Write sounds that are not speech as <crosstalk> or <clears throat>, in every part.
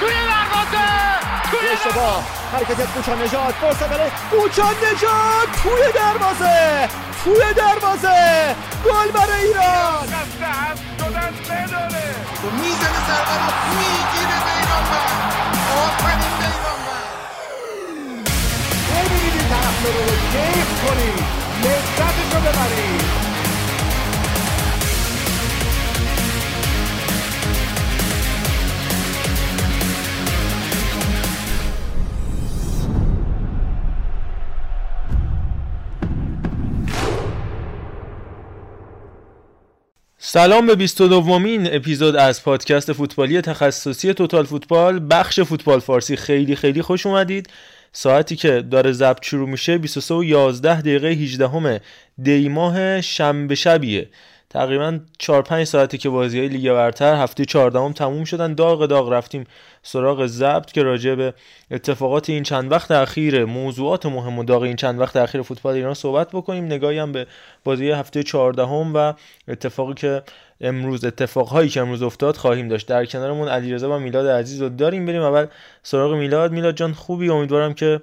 توی دروازه حرکت کوچا نجات نجات توی دروازه توی دروازه گل برای ایران می‌زنه ضربه رو می‌گیره بیرانوند آفرین بیرانوند ببینید طرفدارا رو کیف کنید لذتش رو ببرید سلام به 22 دومین اپیزود از پادکست فوتبالی تخصصی توتال فوتبال. بخش فوتبال فارسی. خیلی خیلی خوش اومدید. ساعتی که داره ضبط شروع میشه 23 و 11 دقیقه 18 همه دی ماه شنبه شبیه. تقریبا 4 5 ساعتی که بازی های لیگ برتر هفته 14 هم تموم شدن. داغ داغ رفتیم سراغ ضبط که راجع به اتفاقات این چند وقت اخیر موضوعات مهم و داغ این چند وقت اخیر فوتبال ایران صحبت بکنیم. نگاهی هم به بازی هفته 14 هم و اتفاقی که امروز اتفاقهایی که امروز افتاد خواهیم داشت. در کنارمون علیرضا و میلاد عزیز رو داریم. بریم اول سراغ میلاد. میلاد جان خوبی؟ امیدوارم که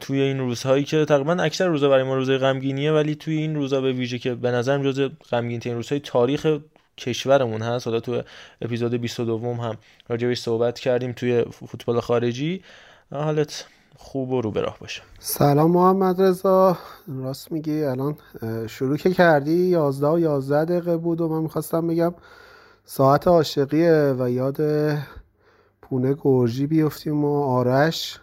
توی این روزهایی که تقریبا اکثر روزا برای ما روزای غمگینیه ولی توی این روزا به ویژه که به نظرم جز غمگین ترین روزهای تاریخ کشورمون هست. حالا تو اپیزود 22 هم راجبش صحبت کردیم توی فوتبال خارجی. حالت خوب و رو به راه باشه. سلام محمد رضا. راست میگی؟ الان شروع که کردی؟ 11 و 11 دقیقه بود و من می‌خواستم بگم ساعت عاشقیه و یاد پونه گرجی بیفتیم و آرش.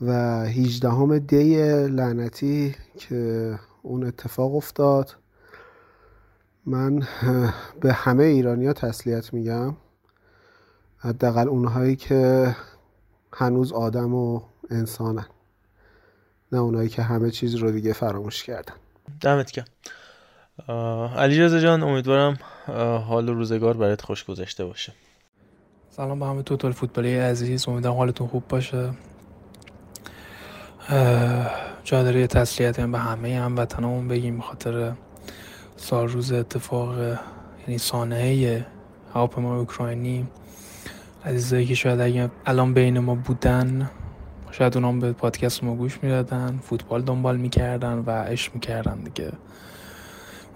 و 18 همه دی لعنتی که اون اتفاق افتاد. من به همه ایرانیا تسلیت میگم. حداقل اونهایی که هنوز آدم و انسانن. نه اونهایی که همه چیز رو دیگه فراموش کردن. دمت گرم. علی رضا جان امیدوارم حال و روزگار برات خوش گذشته باشه. سلام به همه توتال فوتبالی عزیز. امیدوارم حالتون خوب باشه. جا داره یه تسلیت به همه هموطنامون بگیم خاطر سال روز اتفاق یعنی سانحه هواپیمای اوکراینی. عزیزایی که شاید اگه الان بین ما بودن شاید اونام به پادکست ما گوش می‌دادن فوتبال دنبال می‌کردن و عشق می‌کردن دیگه.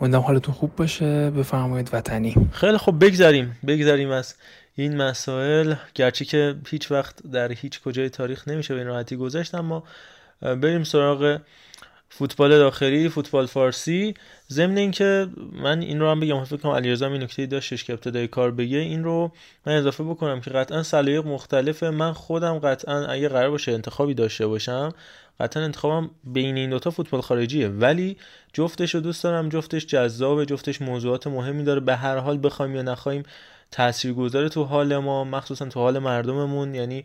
امیدوارم حالتون خوب باشه. بفرمایید وطنی. خیلی خوب بگذاریم بگذاریم از این مسائل. گرچه که هیچ وقت در هیچ کجای تاریخ نمیشه به این راحتی گذشت اما بریم سراغ فوتبال داخلی فوتبال فارسی. ضمن اینکه من این رو هم بگم فکر کنم علیرضا این نکته داشتش که ابتدای کار بگه. این رو من اضافه بکنم که قطعا سلایق مختلفه. من خودم قطعا اگه قرار باشه انتخابی داشته باشم قطعا انتخابم بین این دوتا فوتبال خارجیه. ولی جفتش رو دوست دارم جفتش جذابه جفتش موضوعات مهمی داره. به هر حال بخوایم یا نخوایم تاثیرگذاره تو حال ما مخصوصا تو حال مردممون. یعنی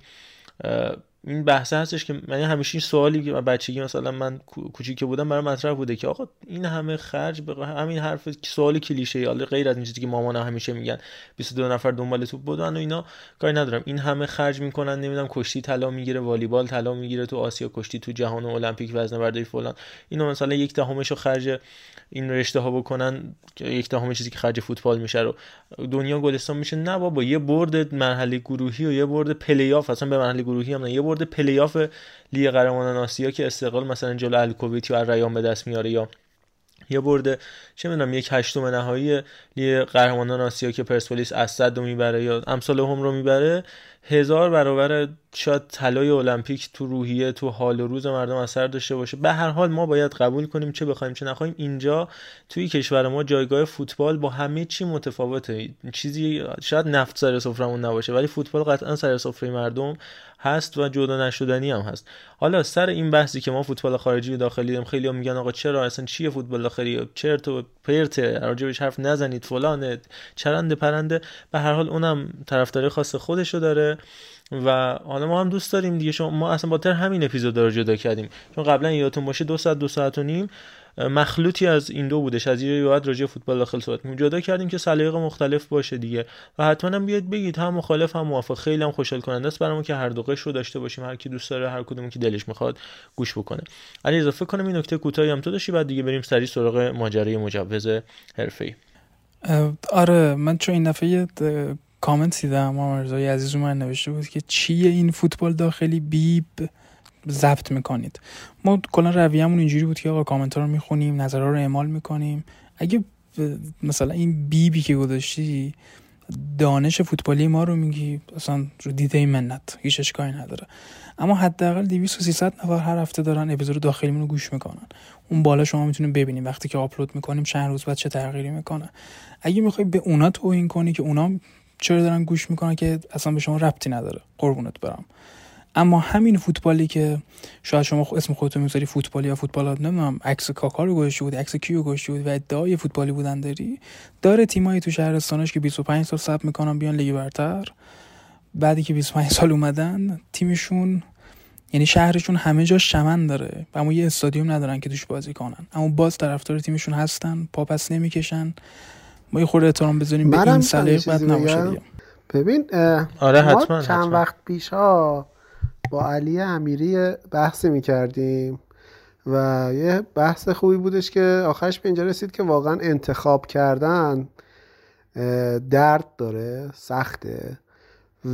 این بحث هستش که من همیشه این سوالی که بچگی مثلا من کوچیک بودم برای مطرح بوده که آقا این همه خرج به همین حرف سوال کلیشه ای غیر از این چیزی که مامان همیشه میگن 22 نفر دنبال توپ بودن و اینا کاری ندارم. این همه خرج می‌کنن نمی‌دونم کشتی طلا می‌گیره والیبال طلا می‌گیره تو آسیا کشتی تو جهان المپیک وزنه برداری فلان. اینو مثلا یک دهمش رو خرج این رشته ها بکنن یک دهم چیزی که خرج فوتبال میشه رو. دنیا گلستان میشه نه بابا یه برد مرحله گروهی و یه برد پلی آف اصلا به مرحله گروهی هم نه یه پلی آف لیگ قهرمانان آسیا که استقلال مثلا جلو الکوویت یا ریان به دست میاره یا یه برده چه می‌دونم یک هشتم نهایی لیگ قهرمانان آسیا که پرسپولیس اسد رو می‌بره یا امسال هم رو می‌بره. هزار برابر شاید طلای المپیک تو روحیه تو حال و روز مردم اثر داشته باشه. به هر حال ما باید قبول کنیم چه بخوایم چه نخوایم. اینجا توی کشور ما جایگاه فوتبال با همه چی متفاوته. چیزی شاید نفت سر سفرمون نباشه ولی فوتبال قطعا سر سفره مردم هست و جدا نشدنی هم هست. حالا سر این بحثی که ما فوتبال خارجی و داخلی داریم خیلی هم میگن آقا چرا؟ اصلا چیه فوتبال داخلی؟ چرت و پرت راجبش حرف نزنید؟ فلان چرند پرنده. به هر حال اونم طرفداری خاص خودشو داره. و حالا ما هم دوست داریم دیگه. شما ما اصلا با تر همین اپیزود رو جدا کردیم. چون قبلا یادتون باشه دو ساعت دو ساعت و نیم مخلوطی از این دو بودش از یه بعد راجع فوتبال داخل صحبت کنیم جدا کردیم که سلیقه مختلف باشه دیگه. و حتما هم بیاد بگید هم مخالف هم موافق. خیلی هم خوشحال کننده است برامون که هر دو رو داشته باشیم. هر کی دوست داره هر کدوم که دلش می‌خواد گوش بکنه. علی اضافه کنم این نکته کوتاهی هم تو داشتی بعد دیگه بریم سری سراغ ماجرای مجوز حرفه‌ای. آره من چون این دفعه کامنت دیدم مرزای عزیز من نوشته بود که چیه این فوتبال داخلی بیب ضبط می‌کنید. ما کلا رویهمون اینجوری بود که آقا کامنت رو می‌خونیم نظرها رو اعمال می‌کنیم. اگه مثلا این بیبی که گذاشتی دانش فوتبالی ما رو میگی اصلا رو دیده منت هیچ اشکالی نداره. اما حداقل 200 و 300 نفر هر هفته دارن اپیزود داخلیمون رو گوش می‌کنن. اون بالا شما می‌تونید ببینیم وقتی که آپلود می‌کنیم چند روز بعد چه تغییری می‌کنه. اگه می‌خوای به اونا توهین کنی که اونا چرا دارن گوش می‌کنن که اصلا به شما ربطی نداره؟ قربونت برم. اما همین فوتبالی که شاید شما اسم خودتون می‌ذاری فوتبالی یا فوتبال نمی‌دونم عکس کاکا رو گذاشته بود عکس کیو گذاشته بود و ادعای فوتبالی بودن داری داره تیمایی تو شهرستانش که 25 سال ثبت می‌کنن بیان لیگ برتر. بعدی که 25 سال اومدن تیمشون یعنی شهرشون همه جا شمن داره و اما یه استادیوم ندارن که توش بازی کنن. اما باز طرفدار تیمشون هستن پاپس نمی‌کشن. ما یه خورده احترام بذاریم به این سلیق بد نباشه ببین آره حتما چند حتما. وقت پیش ها با علی امیری بحثی می‌کردیم و یه بحث خوبی بودش که آخرش به اینجا رسید که واقعا انتخاب کردن درد داره سخته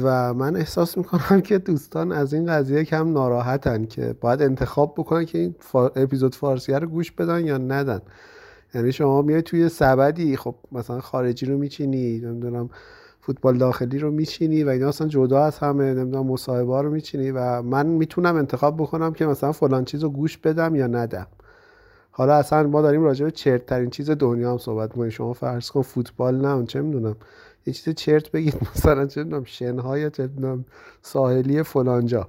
و من احساس می‌کنم که دوستان از این قضیه کم ناراحتن که باید انتخاب بکنن که این فا... اپیزود فارسی رو گوش بدن یا ندن. یعنی شما میای توی سبدی خب مثلا خارجی رو میچینی نمی‌دونم فوتبال داخلی رو میچینی و اینا اصلا جدا از همه نمی‌دونم مصاحبه رو میچینی و من می‌تونم انتخاب بکنم که مثلا فلان چیز رو گوش بدم یا ندم. حالا اصلا ما داریم راجع به چرت ترین چیز دنیا هم صحبت می‌کنیم. شما فرض کن فوتبال نه چه می‌دونم. یه چیز چرت بگید <laughs> مثلا چه می‌دونم شنهای چه می‌دونم ساحلی فلانجا.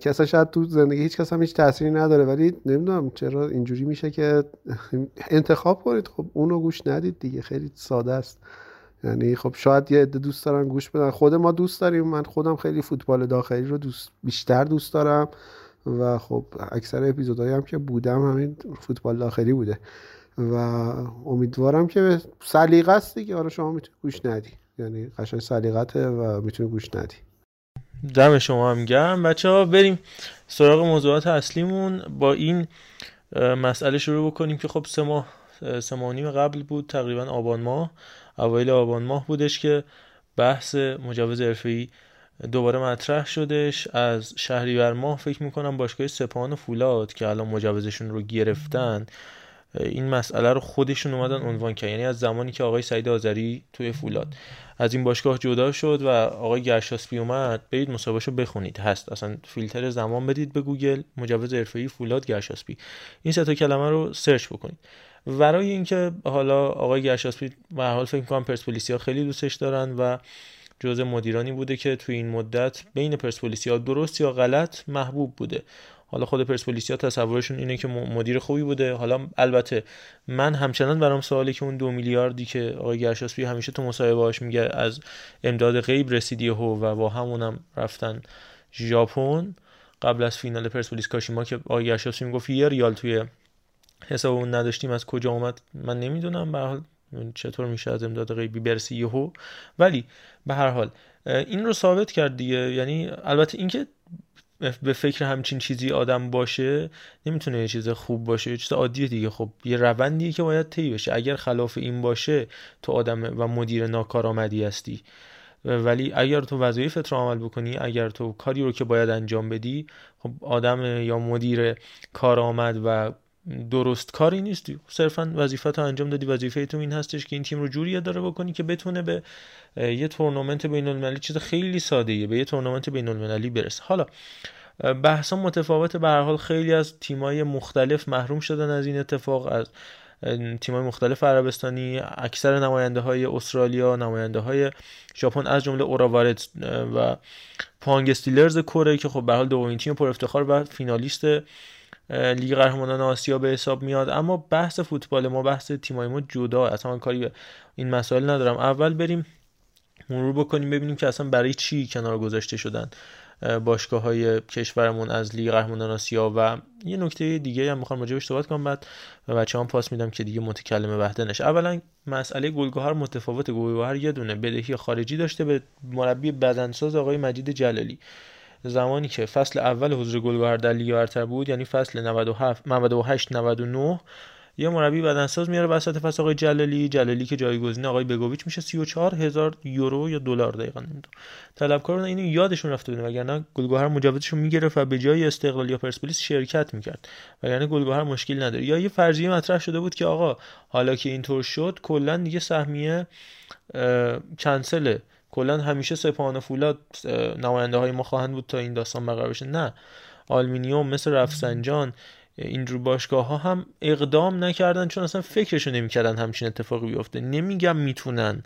که اصلا شاید تو زندگی هیچ کس هم هیچ تأثیری نداره ولی نمی‌دونم چرا اینجوری میشه که <laughs> انتخاب کنید. خب اونو گوش ندید دیگه خیلی ساده است. یعنی خب شاید یه عده دوست دارن گوش بدن. خود ما دوست داریم. من خودم خیلی فوتبال داخلی رو دوست بیشتر دوست دارم و خب اکثر اپیزودهایی هم که بودم همین فوتبال داخلی بوده. و امیدوارم که سلیقه است دیگه. آره شما می‌تونی گوش ندی. یعنی قشنگ سلیقته و می‌تونی گوش ندی. دم شما هم گرم. بچه ها بریم سراغ موضوعات اصلیمون. با این مسئله شروع بکنیم که خب سه ماه سه ماه نیم قبل بود تقریبا آبان ماه. اوایل آبان ماه بودش که بحث مجوز حرفه‌ای دوباره مطرح شدش. از شهریور ماه فکر می‌کنم باشگاه سپاهان فولاد که الان مجوزشون رو گرفتن. این مسئله رو خودشون اومدن عنوان کرد یعنی از زمانی که آقای سعید آذری توی فولاد از این باشگاه جدا شد و آقای گرشاسپی اومد برید رو بخونید. هست. اصلا فیلتر زمان بدید به گوگل. مجوز حرفه‌ای فولاد گرشاسپی. این سه تا کلمه رو search بکنید. ورای اینکه حالا آقای گرشاسپی به حال فکر می‌کنم پرسپولیسیا خیلی دوستش دارن و جزء مدیرانی بوده که توی این مدت بین پرسپولیسیا درست یا غلط محبوب بوده. حالا خود پرسپولیسیا تصورشون اینه که مدیر خوبی بوده. حالا البته من همچنان برام سوالی که اون دو میلیاردی که آقای گرشاسپی همیشه تو مصاحبه‌هاش میگه از امداد غیب رسیدی هو و با همونم رفتن ژاپن قبل از فینال پرسپولیس کاشیما که آقای گرشاسپی می‌گفت یه ریال توی حسابمون نداشتیم از کجا اومد من نمی‌دونم. به حال چطور میشه از امداد غیبی برسی یهو ولی به هر حال این رو ثابت کرد دیگه. یعنی البته اینکه به فکر همچین چیزی آدم باشه نمی‌تونه یه چیز خوب باشه یه چیز عادیه دیگه. خب یه روندیه که باید طی بشه. اگر خلاف این باشه تو آدم و مدیر ناکارآمدی هستی. ولی اگر تو وظایفت رو عمل بکنی اگر تو کاری رو که باید انجام بدی خب آدم یا مدیر کارآمد و درست کاری نیستی. صرفا وظیفت رو انجام دادی. وظیفه تو این هستش که این تیم رو جوری اداره بکنی که بتونه به یه تورنمنت بین المللی چیز خیلی ساده ایه به یه تورنمنت بین المللی برسه. حالا بحثا متفاوت به هر حال خیلی از تیمای مختلف محروم شدن از این اتفاق. از تیمای مختلف عربستانی اکثر نماینده های استرالیا نماینده های ژاپن از جمله اوراوارت و پانگ استیلرز کره که خب به حال دومین تیم پر افتخار و فینالیست لیگ قهرمانان آسیا به حساب میاد. اما بحث فوتبال ما بحث تیمای ما جدا. اصلا کاری به این مسائل ندارم. اول بریم مرور بکنیم ببینیم که اصلا برای چی کنار گذاشته شدن باشگاه های کشورمون از لیگ قهرمانان آسیا. و یه نکته دیگه هم می‌خوام راجع بهش صحبت کنم. بعد به بچه هم پاس میدم که دیگه متکلم وحده نشه. اولا مسئله گلگهر متفاوت. گلگهر یه دونه بدهی خارجی داشته. به مربی بدنساز آقای مجید جلالی. زمانی که فصل اول حضور گلگهر در لیگ برتر بود یعنی فصل 97 98 99 یه مربی بدنساز میاره وسط فصل آقای جلالی. جلالی که جایگزین آقای بگوویچ میشه 34 هزار یورو یا دلار دقیقا نمی‌دونم. طلبکاران اینو یادشون رفته بودن وگرنه گلگهر مجوزشو می‌گرفت و به جای استقلال یا پرسپولیس شرکت می‌کرد. وگرنه گلگهر مشکل نداره. یا یه فرضیه مطرح شده بود که آقا حالا که اینطور شد کلا دیگه سهمیه کنسله کلا همیشه سپاهان و فولاد نماینده های ما خواهند بود تا این داستان برقرار بشه. نه. آلمینیوم مثل رفسنجان اینجور باشگاه ها هم اقدام نکردن چون اصلا فکرشو نمی‌کردن همچین اتفاقی بیفته. نمیگم می‌تونن.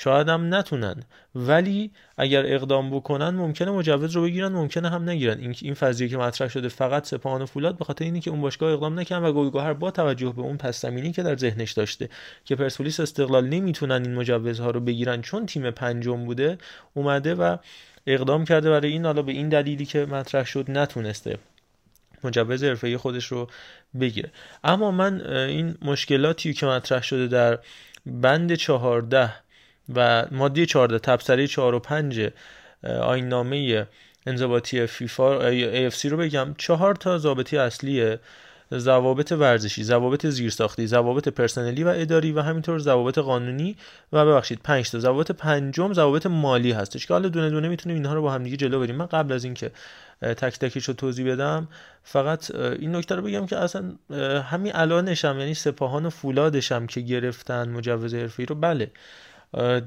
شاید هم نتونن. ولی اگر اقدام بکنن ممکنه مجوز رو بگیرن ممکنه هم نگیرن. این این فضیه که مطرح شده فقط سپاهان و فولاد به خاطر اینه که اون باشگاه اقدام نکردن و گلگهر با توجه به اون پس که در ذهنش داشته که پرسپولیس استقلال نمی‌تونن این مجوزها رو بگیرن چون تیم پنجم بوده اومده و اقدام کرده برای این. حالا به این دلیلی که مطرح شد نتونسته مجوز حرفه‌ای خودش رو بگیره. اما من این مشکلاتی که مطرح شده در بند چهارده و ماده 14 تبصره 4 و 5 آینامه انضباطی فیفا AFC رو بگم. چهار تا ضابطه اصلیه ضوابط ورزشی، ضوابط زیرساختی، ضوابط پرسنلی و اداری و همینطور ضوابط قانونی و ببخشید 5 تا. ضوابط پنجم ضوابط مالی هستش که حالا دونه دونه می‌تونیم اینها رو با هم دیگه جلو بریم. من قبل از اینکه تک تکیش رو توضیح بدم فقط این نکته رو بگم که اصلا همین الانشم یعنی سپاهان و فولادشم که گرفتن مجوز حرفی رو بله.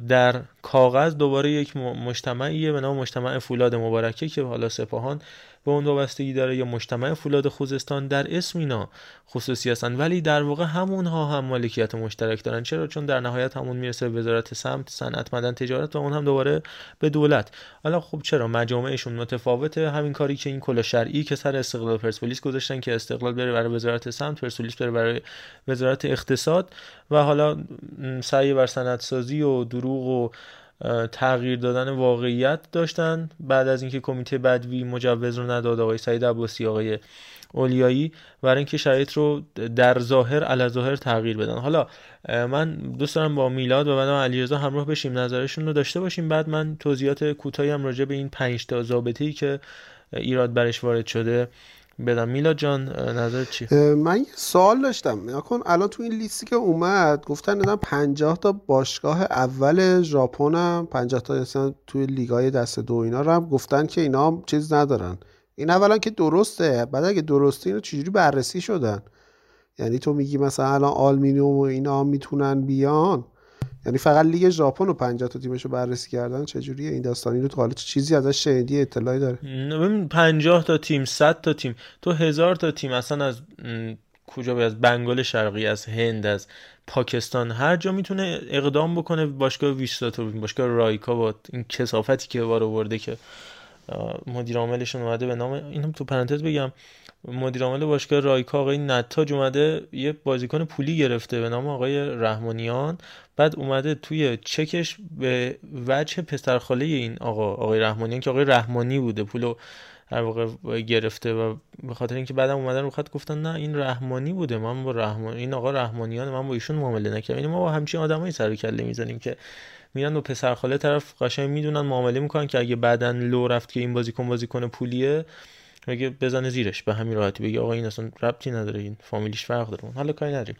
در کاغذ دوباره یک مجتمعیه به نام مجتمع فولاد مبارکه که حالا سپاهان به اون وابستگی داره یا مجتمع فولاد خوزستان در اسم اینا خصوصی هستن. ولی در واقع همونها هم مالکیت مشترک دارن. چرا؟ چون در نهایت همون می‌رسه به وزارت سمت صنعت مدن تجارت و اون هم دوباره به دولت. حالا خب چرا؟ مجامعشون متفاوته. همین کاری که این کلا شرعی که سر استقلال پرسپولیس گذاشتن که استقلال بره برای وزارت سمت پرسپولیس بره برای وزارت اقتصاد و حالا سعی بر صنعت سازی و دروغ و تغییر دادن واقعیت داشتن بعد از اینکه کمیته بدوی مجوز رو نداد آقای سعید عباسی آقای اولیایی برای اینکه شرایط رو در ظاهر علی ظاهر تغییر بدن. حالا من دوست دارم با میلاد و بعدم علیرضا همراه بشیم نظرشون رو داشته باشیم. بعد من توضیحات کوتاهی هم راجع به این 5 تا ضابطه‌ای که ایراد برش وارد شده بدم. میلا جان نظر چی؟ من یه سوال داشتم. نکن الان تو این لیستی که اومد گفتن دادم 50 تا باشگاه اول ژاپن هم 50 تا مثلا توی لیگای دست دو اینا رو هم گفتن که اینا هم چیز ندارن. این اولا که درسته بعد اگه درسته اینو چجوری بررسی شدن؟ یعنی تو میگی مثلا الان آلومینیوم و اینا می‌تونن بیان؟ یعنی فقط لیگ ژاپن و 50 تا تیمشو بررسی کردن چجوریه؟ این داستانی رو تو حالا چیزی ازش شنیدی؟ اطلاعی داره. ببین 50 تا تیم 100 تا تیم. تو هزار تا تیم اصلا از کجا به از بنگال شرقی از هند از پاکستان هر جا می‌تونه اقدام بکنه. باشگاه ویستا توربین باشگاه رایکا با این کثافتی که بار آورده که مدیر عاملشون اومده به نام اینم تو پرانتز بگم. مدیر عامل باشگاه رایکا آقای نتاج اومده یه بازیکن پولی گرفته به نام آقای رحمانیان. بعد اومده توی چکش به وجه پسرخاله این آقا آقای رحمانیان که آقای رحمانی بوده پولو در واقع گرفته و به خاطر اینکه بعدم اومدن رو خط گفتن نه این رحمانی بوده من با رحمان این آقا رحمانیان من با ایشون معامله نکردم. این یعنی ما با همچین آدمایی سر کله می‌زنیم که میرن و پسرخاله طرف قشنگ می‌دونن معامله می‌کنن که اگه بعدن لو رفت که این بازیکن بازیکن پولیه اگه بزنه زیرش. به همین راحتی بگی آقا این اصلا ربطی نداره این فامیلیش فرق داره. حالا کاری نداریم.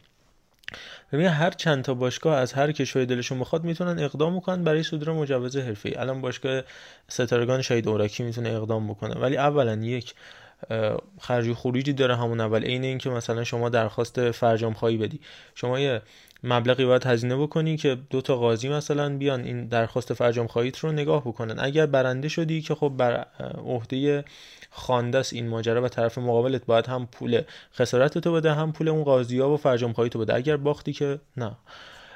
ببین هر چند تا باشگاه از هر کشوری دلشون بخواد می‌تونن اقدام بکنن برای صدور مجوز حرفه‌ای. الان باشگاه ستارگان شهید اورکی می‌تونه اقدام بکنه. ولی اولا یک خرج و خروجی داره همون اول. عین اینکه مثلا شما درخواست فرجام خواهی بدی. شما یه مبلغی باید هزینه بکنی که دو تا قاضی مثلا بیان این درخواست فرجام خواهیت رو نگاه بکنن. اگر برنده شدی که خب بر عهده خوانده این ماجرا و طرف مقابلت باید هم پول خسارت تو بده هم پول اون قاضی ها و فرجام خواهی تو بده. اگر باختی که نه.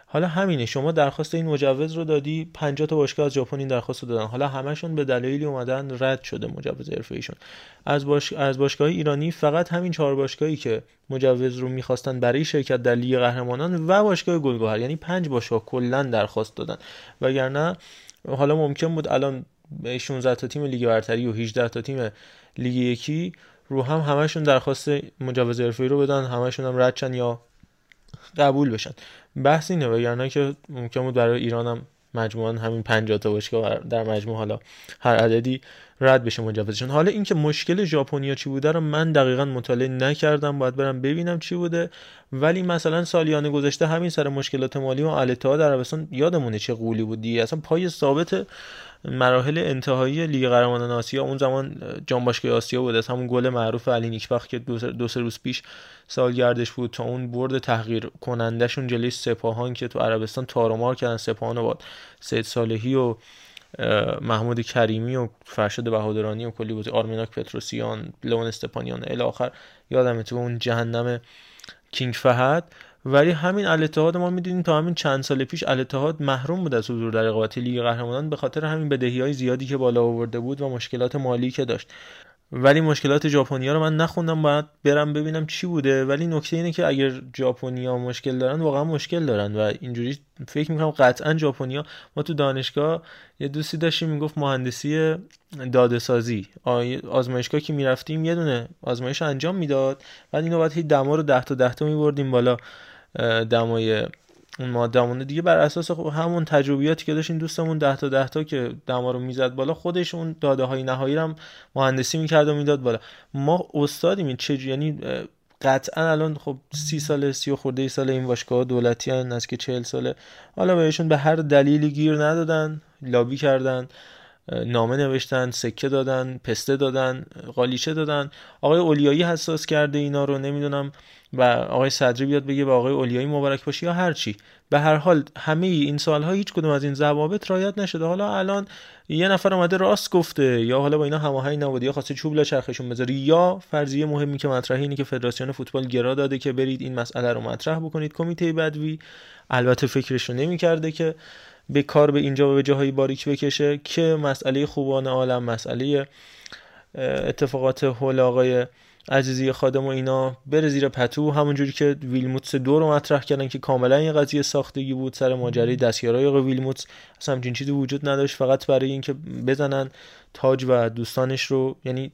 حالا همینه شما درخواست این مجوز رو دادی 50 تا باشگاه از ژاپن این درخواست رو دادن. حالا همشون به دلایلی اومدن رد شده مجوز حرفه ایشون. از باش... از باشگاه ایرانی فقط همین چهار باشگاهی که مجوز رو می‌خواستن برای شرکت در لیگ قهرمانان و باشگاه گلگهر یعنی پنج باشگاه کلا درخواست دادن. وگرنه حالا ممکن بود الان 16 تا تیم لیگ برتری و 18 تا تیم لیگ یکی رو هم همشون درخواست مجوز حرفه‌ای رو بدن همشون هم رد یا قبول بشن. بحث اینه وگرنه که ممکن بود برای ایران هم مجموعا همین 50 تا باشگاه در مجموع حالا هر عددی رد بشه مجوزشون. حالا اینکه مشکل ژاپنیا چی بوده رو من دقیقا مطالعه نکردم باید برم ببینم چی بوده. ولی مثلا سالیان گذشته همین سر مشکلات مالی و الاتحاد عربستان یادمونه چه قولی بود دیگه. اصلا پای ثابت مراحل انتهایی لیگ قهرمانان آسیا اون زمان جام باشگاه آسیا بود. از همون گل معروف علی نیکبخت که دو سه روز پیش سالگردش بود تا اون برد تغییر کنندهشون جلوی سپاهان که تو عربستان تارمار کردن. سپاهان با سید صالحی و محمود کریمی و فرشاد بهادرانی و کلی بود. آرمیناک پتروسیان لون استپانیان الی آخر یادمه تو اون جهنم کینگ فهد. ولی همین الاتحاد ما می‌دونیم تا همین چند سال پیش الاتحاد محروم بود از حضور در رقابت لیگ قهرمانان به خاطر همین بدهی های زیادی که بالا آورده بود و مشکلات مالی که داشت. ولی مشکلات ژاپنیا رو من نخوندم باید برم ببینم چی بوده. ولی نکته اینه که اگر ژاپنیا مشکل دارن واقعا مشکل دارن و اینجوری فکر می‌کنم قطعا ژاپنیا ما تو دانشگاه یه دوستی داشتیم می‌گفت مهندسی داده سازی آزمایشگاه که می‌رفتیم یه دونه آزمایش انجام می‌داد. بعد اینو باید هیچ دما رو 10 تا 10 تا میبردیم بالا. دمای اون مادهمونه دیگه بر اساس خب همون تجربیاتی که داشتین دوستمون 10 تا 10 تا که دما رو می‌زد بالا خودش اون داده های نهایی هم مهندسی می‌کرد و می‌داد بالا. ما استادیم چه یعنی قطعا الان خب سی سال سی و خورده ای سال این باشگاه دولتی هن از که چهل ساله. حالا بهشون به هر دلیلی گیر ندادن لابی کردن. نامه نوشتن سکه دادن پسته دادن قالیچه دادن. آقای اولیایی حساس کرده اینا رو نمی‌دونم. و آقای صدری بیاد بگه به آقای اولیایی مبارک باشی یا هر چی. به هر حال همه این سالها هیچ کدوم از این ضوابط رعایت نشده. حالا الان یه نفر اومده راست گفته یا حالا با اینا هماهنگ نبوده یا خواسته چوب چرخشون بذاری یا فرضیه مهمی که مطرحه اینه که فدراسیون فوتبال گرا داده که برید این مسئله رو مطرح بکنید. کمیته بدوی البته فکرش رو نمی‌کرده که به کار به اینجا و به جاهای باریک بکشه که مسئله خوبان عالم مسئله اتفاقات هول آقای عزیزی خادم و اینا بره زیر پتو. همونجوری که ویلموتس دو رو مطرح کردن که کاملا یه قضیه ساختگی بود سر ماجرای دستیارای آقای ویلموتس. اصلا همچین چیزی وجود نداشت فقط برای اینکه بزنن تاج و دوستانش رو. یعنی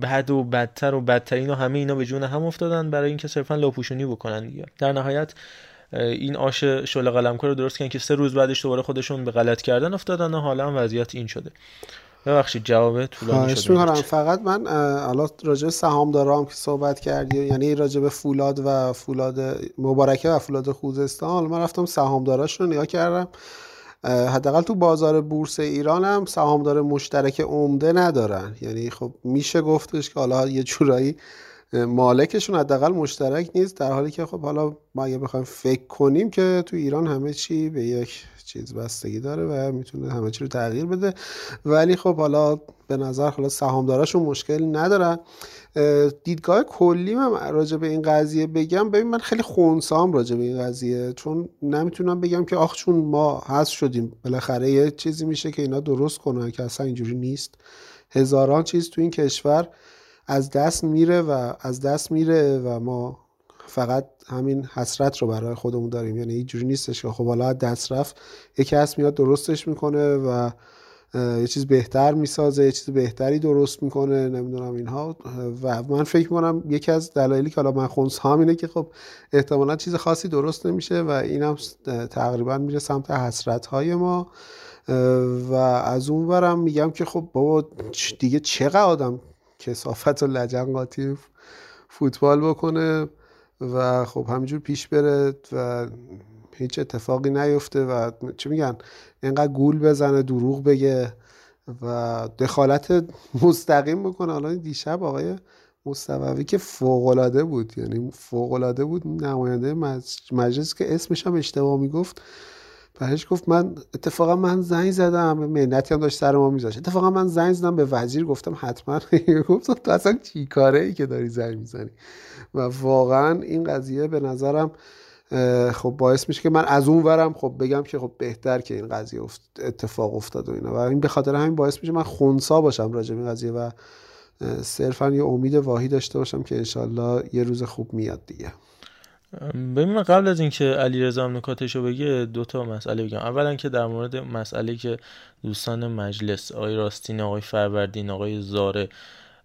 بعد و بدتر و بدترین و همه اینا به جون هم افتادن برای اینکه صرفا لاپوشونی بکنن دیگه. در نهایت این آش شل قلمکار رو درست کردن که سه روز بعدش دوباره خودشون به غلط کردن افتادن و حالا هم وضعیت این شده. ببخشید جواب طولانی شده. فقط من حالا راجع سهامدارام که صحبت کردی یعنی راجع به فولاد و فولاد مبارکه و فولاد خوزستان حالا من رفتم سهامداراش رو نگاه کردم. حداقل تو بازار بورس ایران هم سهامدار مشترک عمده ندارن. یعنی خب میشه گفتش که حالا یه جورایی مالکشون حداقل مشترک نیست در حالی که خب حالا ما اگه بخوایم فکر کنیم که تو ایران همه چی به یک چیز بستگی داره و می‌تونه همه چی رو تغییر بده. ولی خب حالا به نظر حالا سهامداراشون مشکل ندارن. دیدگاه کلی من راجع به این قضیه بگم ببین من خیلی خونسام راجع به این قضیه چون نمی‌تونم بگم که آخ چون ما هست شدیم بالاخره یه چیزی میشه که اینا درست کنن که اصلا اینجوری نیست. هزاران چیز تو این کشور از دست میره و از دست میره و ما فقط همین حسرت رو برای خودمون داریم. یعنی هیچ جوری نیستش که خب حالا دست رفت یکی کس میاد درستش می‌کنه و یه چیز بهتر می‌سازه یه چیز بهتری درست می‌کنه نمی‌دونم اینها. و من فکر می‌کنم یکی از دلایلی که حالا من خونس اینه که خب احتمالا چیز خاصی درست نمیشه و اینم تقریبا میره سمت حسرت های ما و از اون ورم میگم که خب بابا دیگه چقدر آدم کسافت و لجن فوتبال بکنه و خب همینجور پیش بره و هیچ اتفاقی نیفته و چه میگن اینقدر گول بزنه دروغ بگه و دخالت مستقیم بکنه. حالا دیشب آقای مصطفی که فوقلاده بود یعنی فوقلاده بود نماینده مجلس که اسمش هم اشتباه می‌گفت. بهش گفت من اتفاقا من زنگ زدم منتی هم داشت سر ما میذاشت. اتفاقا من زنگ زدم به وزیر گفتم حتما. <laughs> گفت تو اصلا چی کاره ای که داری زنگ می‌زنی؟ و واقعا این قضیه به نظرم خب باعث میشه که من از اون ورم خب بگم که خب بهتر که این قضیه اتفاق افتاد و اینا. و این به خاطر همین باعث میشه من خونسا باشم راجع به این قضیه و صرفا یه امید واهی داشته باشم که انشالله یه روز خوب میاد دیگه. ببین قبل از اینکه علی رضا نکاتشو بگه دو تا مسئله بگم. اولا که در مورد مسئله که دوستان مجلس آقای راستین آقای فروردین آقای زاره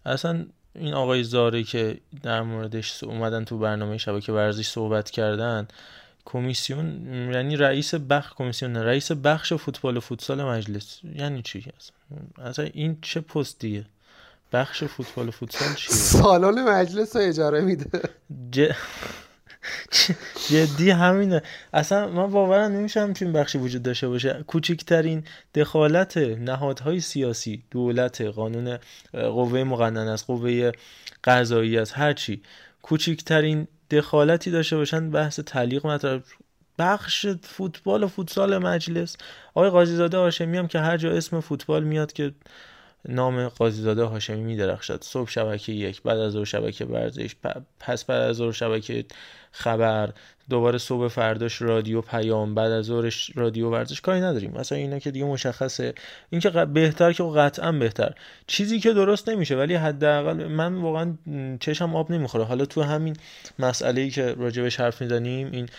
اصلا این آقای زاره که در موردش اومدن تو برنامه شبکه ورزش صحبت کردن کمیسیون یعنی رئیس بخش کمیسیون رئیس بخش فوتبال و فوتسال مجلس. یعنی چی؟ اصلا اصلا این چه پستیه؟ بخش فوتبال و فوتسال چیه؟ سالن مجلس رو اجاره میده. ج... جدی همینه. اصلا من باورم نمیشه همچین بخشی وجود داشته باشه. کوچکترین دخالت نهادهای سیاسی دولت قانون قوه مقننه از قوه قضایی از هرچی کوچکترین دخالتی داشته باشن بحث تعلیق مطرح. بخش فوتبال و فوتسال مجلس. آقای قاضیزاده هاشمی هم که هر جا اسم فوتبال میاد که نام قاضیزاده هاشمی میدرخشد. صبح شبکه یک بعد از ظهر شبکه ورزش پس بعد از ظهر شبکه خبر دوباره صبح فرداش رادیو پیام بعد از ظهرش رادیو ورزش. کاری نداریم. مثلا اینا که دیگه مشخصه. این که بهتر که قطعا بهتر. چیزی که درست نمیشه ولی حداقل من واقعا چشم آب نمی‌خوره. حالا تو همین مسئله ای که راجبش حرف می‌زنیم این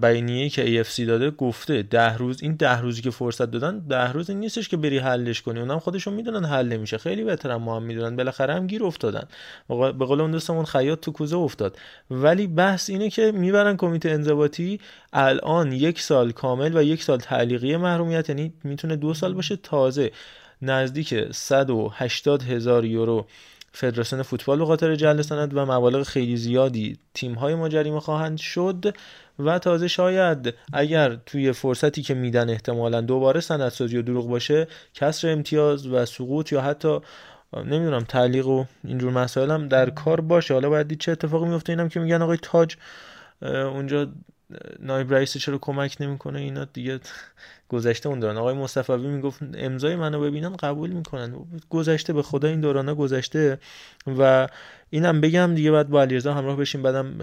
بیانیه‌ای که AFC داده گفته ده روز این ده روزی که فرصت دادن ده روز نیستش که بری حلش کنی. اونم خودشون می‌دونن حل نمیشه. خیلی بهتر ما هم می‌دونن. بالاخره هم گیر افتادن. به قول اون دوستمون خیاط تو کوزه افتاد. ولی بحث اینه که می‌برن کمیته انضباطی الان یک سال کامل و یک سال تعلیقی محرومیت یعنی می‌تونه دو سال باشه تازه. نزدیک 180 هزار یورو فدراسیون فوتبال به خاطر جلسه سند و مبالغ خیلی زیادی تیم های ما جریمه خواهند شد و تازه شاید اگر توی فرصتی که میدن احتمالا دوباره سندسازی و دروغ باشه کسر امتیاز و سقوط یا حتی نمی‌دونم تعلیق و اینجور مسائل هم در کار باشه. حالا باید دید چه اتفاقی میفته اینم که میگن آقای تاج اونجا نایب رئیس چرا کمک نمی‌کنه اینا؟ دیگه گذشته اون دوران. آقای مصطفی می‌گفت امضای منو ببینن قبول می‌کنن. گذشته به خدا این دورانه گذشته و اینم بگم دیگه بعد با علیرضا همراه بشیم بعدم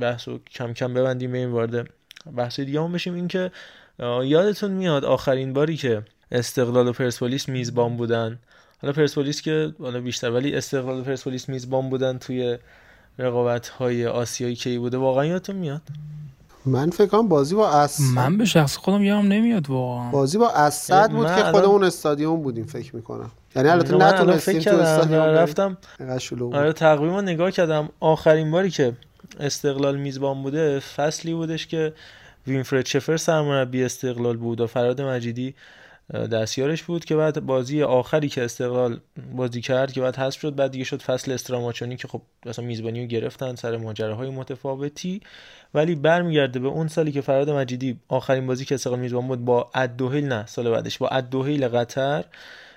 بحثو کم کم ببندیم این وارد بحث دیگه هم بشیم. اینکه یادتون میاد آخرین باری که استقلال و پرسپولیس میزبان بودن؟ حالا پرسپولیس که حالا بیشتر ولی استقلال و پرسپولیس میزبان بودن توی رقابت های آسیایی کی بوده؟ واقعا یادتون میاد؟ من فکر کنم بازی با اس من به شخص خودم یادم نمیاد واقعا. بازی با اسد بود که خودمون استادیوم بودیم فکر می‌کنم. یعنی البته نتونستیم تو استادیوم رفتم آره تقریبا نگاه کردم. آخرین باری که استقلال میزبان بوده فصلی بودش که وینفرد شفر سرمربی استقلال بود و فراد مجیدی دستیارش بود که بعد بازی آخری که استقلال بازی کرد که بعد حذف شد بعد دیگه شد فصل استراماچونی که خب مثلا میزبانی رو گرفتن سر ماجراهای متفاوتی. ولی برمیگرده به اون سالی که فراد مجیدی آخرین بازی که استقلال میزبان بود با ادوهیل نه سال بعدش با ادوهیل قطر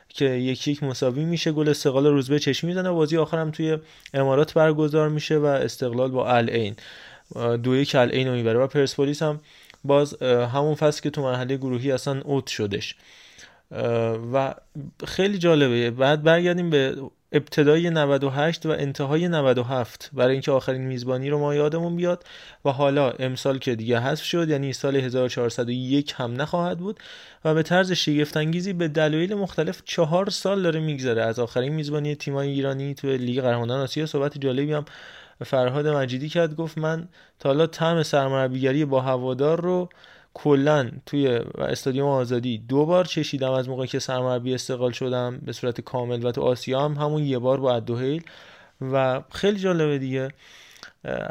که یکی یک مساوی میشه. گل استقلال روزبه چشمی می‌زنه بازی آخرم توی امارات برگزار میشه و استقلال با العین دو یک العین رو می‌بره و پرسپولیس هم باز همون فصل که تو مرحله گروهی اصلا اوت شدش. و خیلی جالبه. بعد برگردیم به ابتدای 98 و انتهای 97 برای اینکه آخرین میزبانی رو ما یادمون بیاد. و حالا امسال که دیگه حذف شد یعنی سال 1401 هم نخواهد بود. و به طرز شگفتانگیزی به دلایل مختلف چهار سال داره میگذره. از آخرین میزبانی تیمای ایرانی تو لیگ قهرمانان آسیا صحبت جالبی هم فرهاد مجیدی کرد گفت من تا حالا طعم سرمربیگری با هوادار رو کلا توی استادیوم آزادی دو بار چشیدم. از موقعی که سرمربی استقلال شدم به صورت کامل و تو آسیا هم همون یه بار با ادوهیل و خیلی جالبه دیگه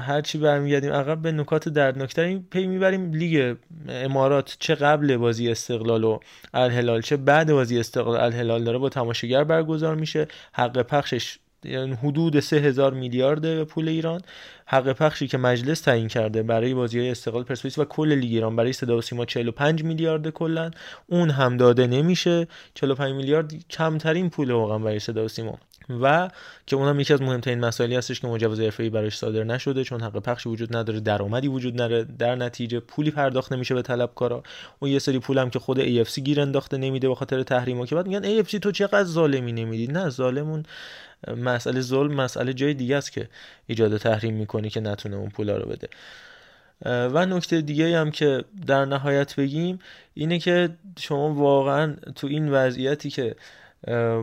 هرچی برمیگردیم عقب به نکات دردناکتر پی می‌بریم لیگ امارات. چه قبل بازی استقلال و الهلال چه بعد بازی استقلال الهلال داره با تماشاگر برگزار میشه. حق پخشش یعنی حدود 3000 میلیارد پول ایران. حق پخشی که مجلس تعیین کرده برای بازی های استقلال پرسپولیس و کل لیگ ایران برای صدا و سیما 45 میلیارد کلا اون هم داده نمیشه. 45 میلیارد کمترین پول واقعا برای صدا و سیما. و که اونم یکی از مهمترین مسائلی هستش که مجوز حرفه‌ای براش صادر نشده چون حق پخشی وجود نداره درآمدی وجود نداره در نتیجه پولی پرداخت نمیشه به طلبکارا اون یه سری پولم که خود AFC گیر انداخته نمیده به خاطر تحریما که بعد میگن AFC تو چقدر ظالمی نمیدی؟ نه ظالمون مسئله ظلم مسئله جای دیگه است که ایجاد تحریم می‌کنی که نتونه اون پولا رو بده. و نکته دیگه هم که در نهایت بگیم اینه که شما واقعا تو این وضعیتی که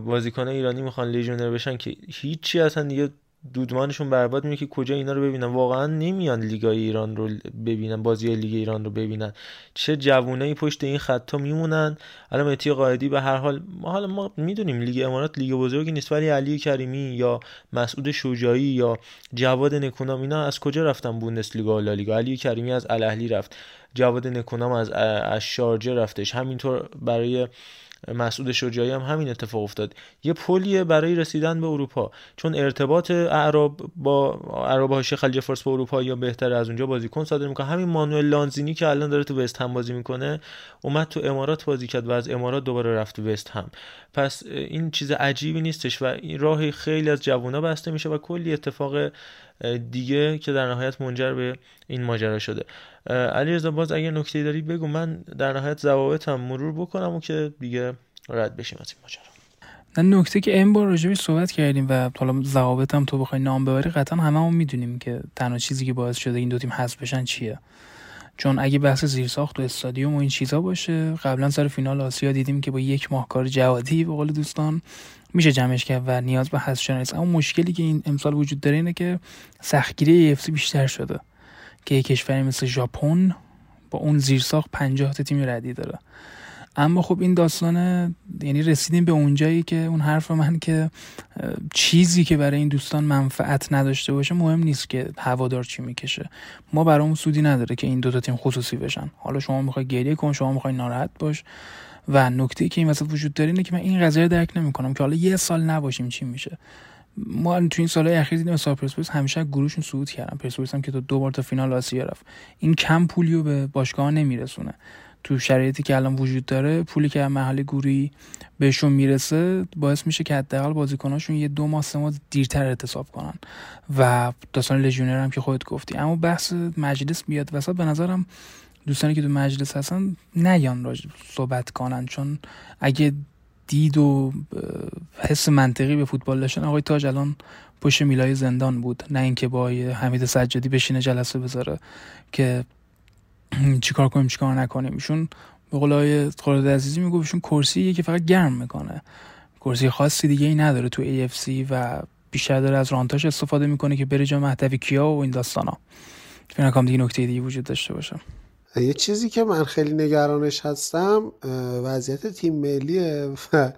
بازیکن ایرانی می‌خوان لیژونر بشن که هیچی اصلا دیگه دودمانشون برباد میشه که کجا اینا رو ببینن. واقعا نمیان لیگای ایران رو ببینن بازی لیگ ایران رو ببینن. چه جوونایی پشت این خطا میمونن. الان مهدی قائدی به هر حال ما حالا ما می‌دونیم لیگ امارات لیگ بزرگی نیست ولی علی کریمی یا مسعود شجاعی یا جواد نکونام اینا از کجا رفتن بوندسلیگا و لالیگا؟ علی کریمی از الاهلی رفت. جواد نکونام از از شارجه رفتش. همینطور برای مسعود شجاعی هم همین اتفاق افتاد. یه پلیه برای رسیدن به اروپا. چون ارتباط اعراب با اعراب حاشیه خلیج فارس با اروپا یا بهتر از اونجا بازیکن صادر می‌کنه. همین مانوئل لانزینی که الان داره تو وست هم بازی می‌کنه اومد تو امارات بازی کرد و از امارات دوباره رفت تو وست هم. پس این چیز عجیبی نیستش و این راه خیلی از جوونا بسته میشه و کلی اتفاق دیگه که در نهایت منجر به این ماجرا شده. علیرضا باز اگر نکته داری بگو من در نهایت ضوابطم مرور بکنم و که دیگه رد بشیم از این ماجرا. نه نکته که این بار راجبش صحبت کردیم و حالا ضوابط هم تو بخوای نام ببری قطعا هممون می‌دونیم که تنها چیزی که باعث شده این دو تیم حذف بشن چیه. چون اگه بحث زیرساخت و استادیوم و این چیزا باشه قبلا سر فینال آسیا دیدیم که با یک ماه کار جوادی به قول دوستان میشه جمعش کرد و نیاز به حذف نیست اما مشکلی که این امسال وجود داره اینه که سختگیری اف بیشتر شده که یک کشوری مثل ژاپن با اون زیرساخت 50 تا تیم ردی داره. اما خب این داستان یعنی رسیدیم به اونجایی که اون حرف من که چیزی که برای این دوستان منفعت نداشته باشه مهم نیست که هوادار چی می‌کشه. ما برامون سودی نداره که این دو تا تیم خصوصی بشن. حالا شما می‌خوای گریه کن شما می‌خوای ناراحت باش. و نکته که این وسط وجود داره اینه که من این قضیه رو درک نمی‌کنم که حالا یه سال نباشیم چی میشه. ما تو این سالهای اخیر دیدیم مثلا پرسپولیس همیشه گروهشون صعود کردن. پرسپولیس هم که تو دو بار تا فینال آسیا رفت. این کم پولیو به باشگاه نمیرسونه. تو شرایطی که الان وجود داره پولی که از محل گوری بهشون می‌رسه باعث میشه که حداقل بازیکناشون یه دو ماه سه ماه دیرتر اعتصاب کنن. و داستان لژیونر هم که خودت گفتی. اما بحث مجلس بیاد وسط. به نظرم دوستانی که تو مجلس هستن نیان راجع صحبت کنن. چون اگه دید و حس منطقی به فوتبال داشتن آقای تاج الان پشت میلای زندان بود. نه اینکه با حمید سجادی بشینه جلسه بذاره که <clears throat> چیکار کنیم چیکار نکنیم. ایشون به قول آقای خالد عزیزی میگه ایشون کرسیه که فقط گرم می‌کنه. کرسی خاصی دیگه ای نداره تو AFC و بیشتر داره از رانتاش استفاده می‌کنه که بره جا مهدوی کیا و این داستانا. فکر نکنم دیگه نکته دیگه وجود داشته باشه. یه چیزی که من خیلی نگرانش هستم وضعیت تیم ملیه و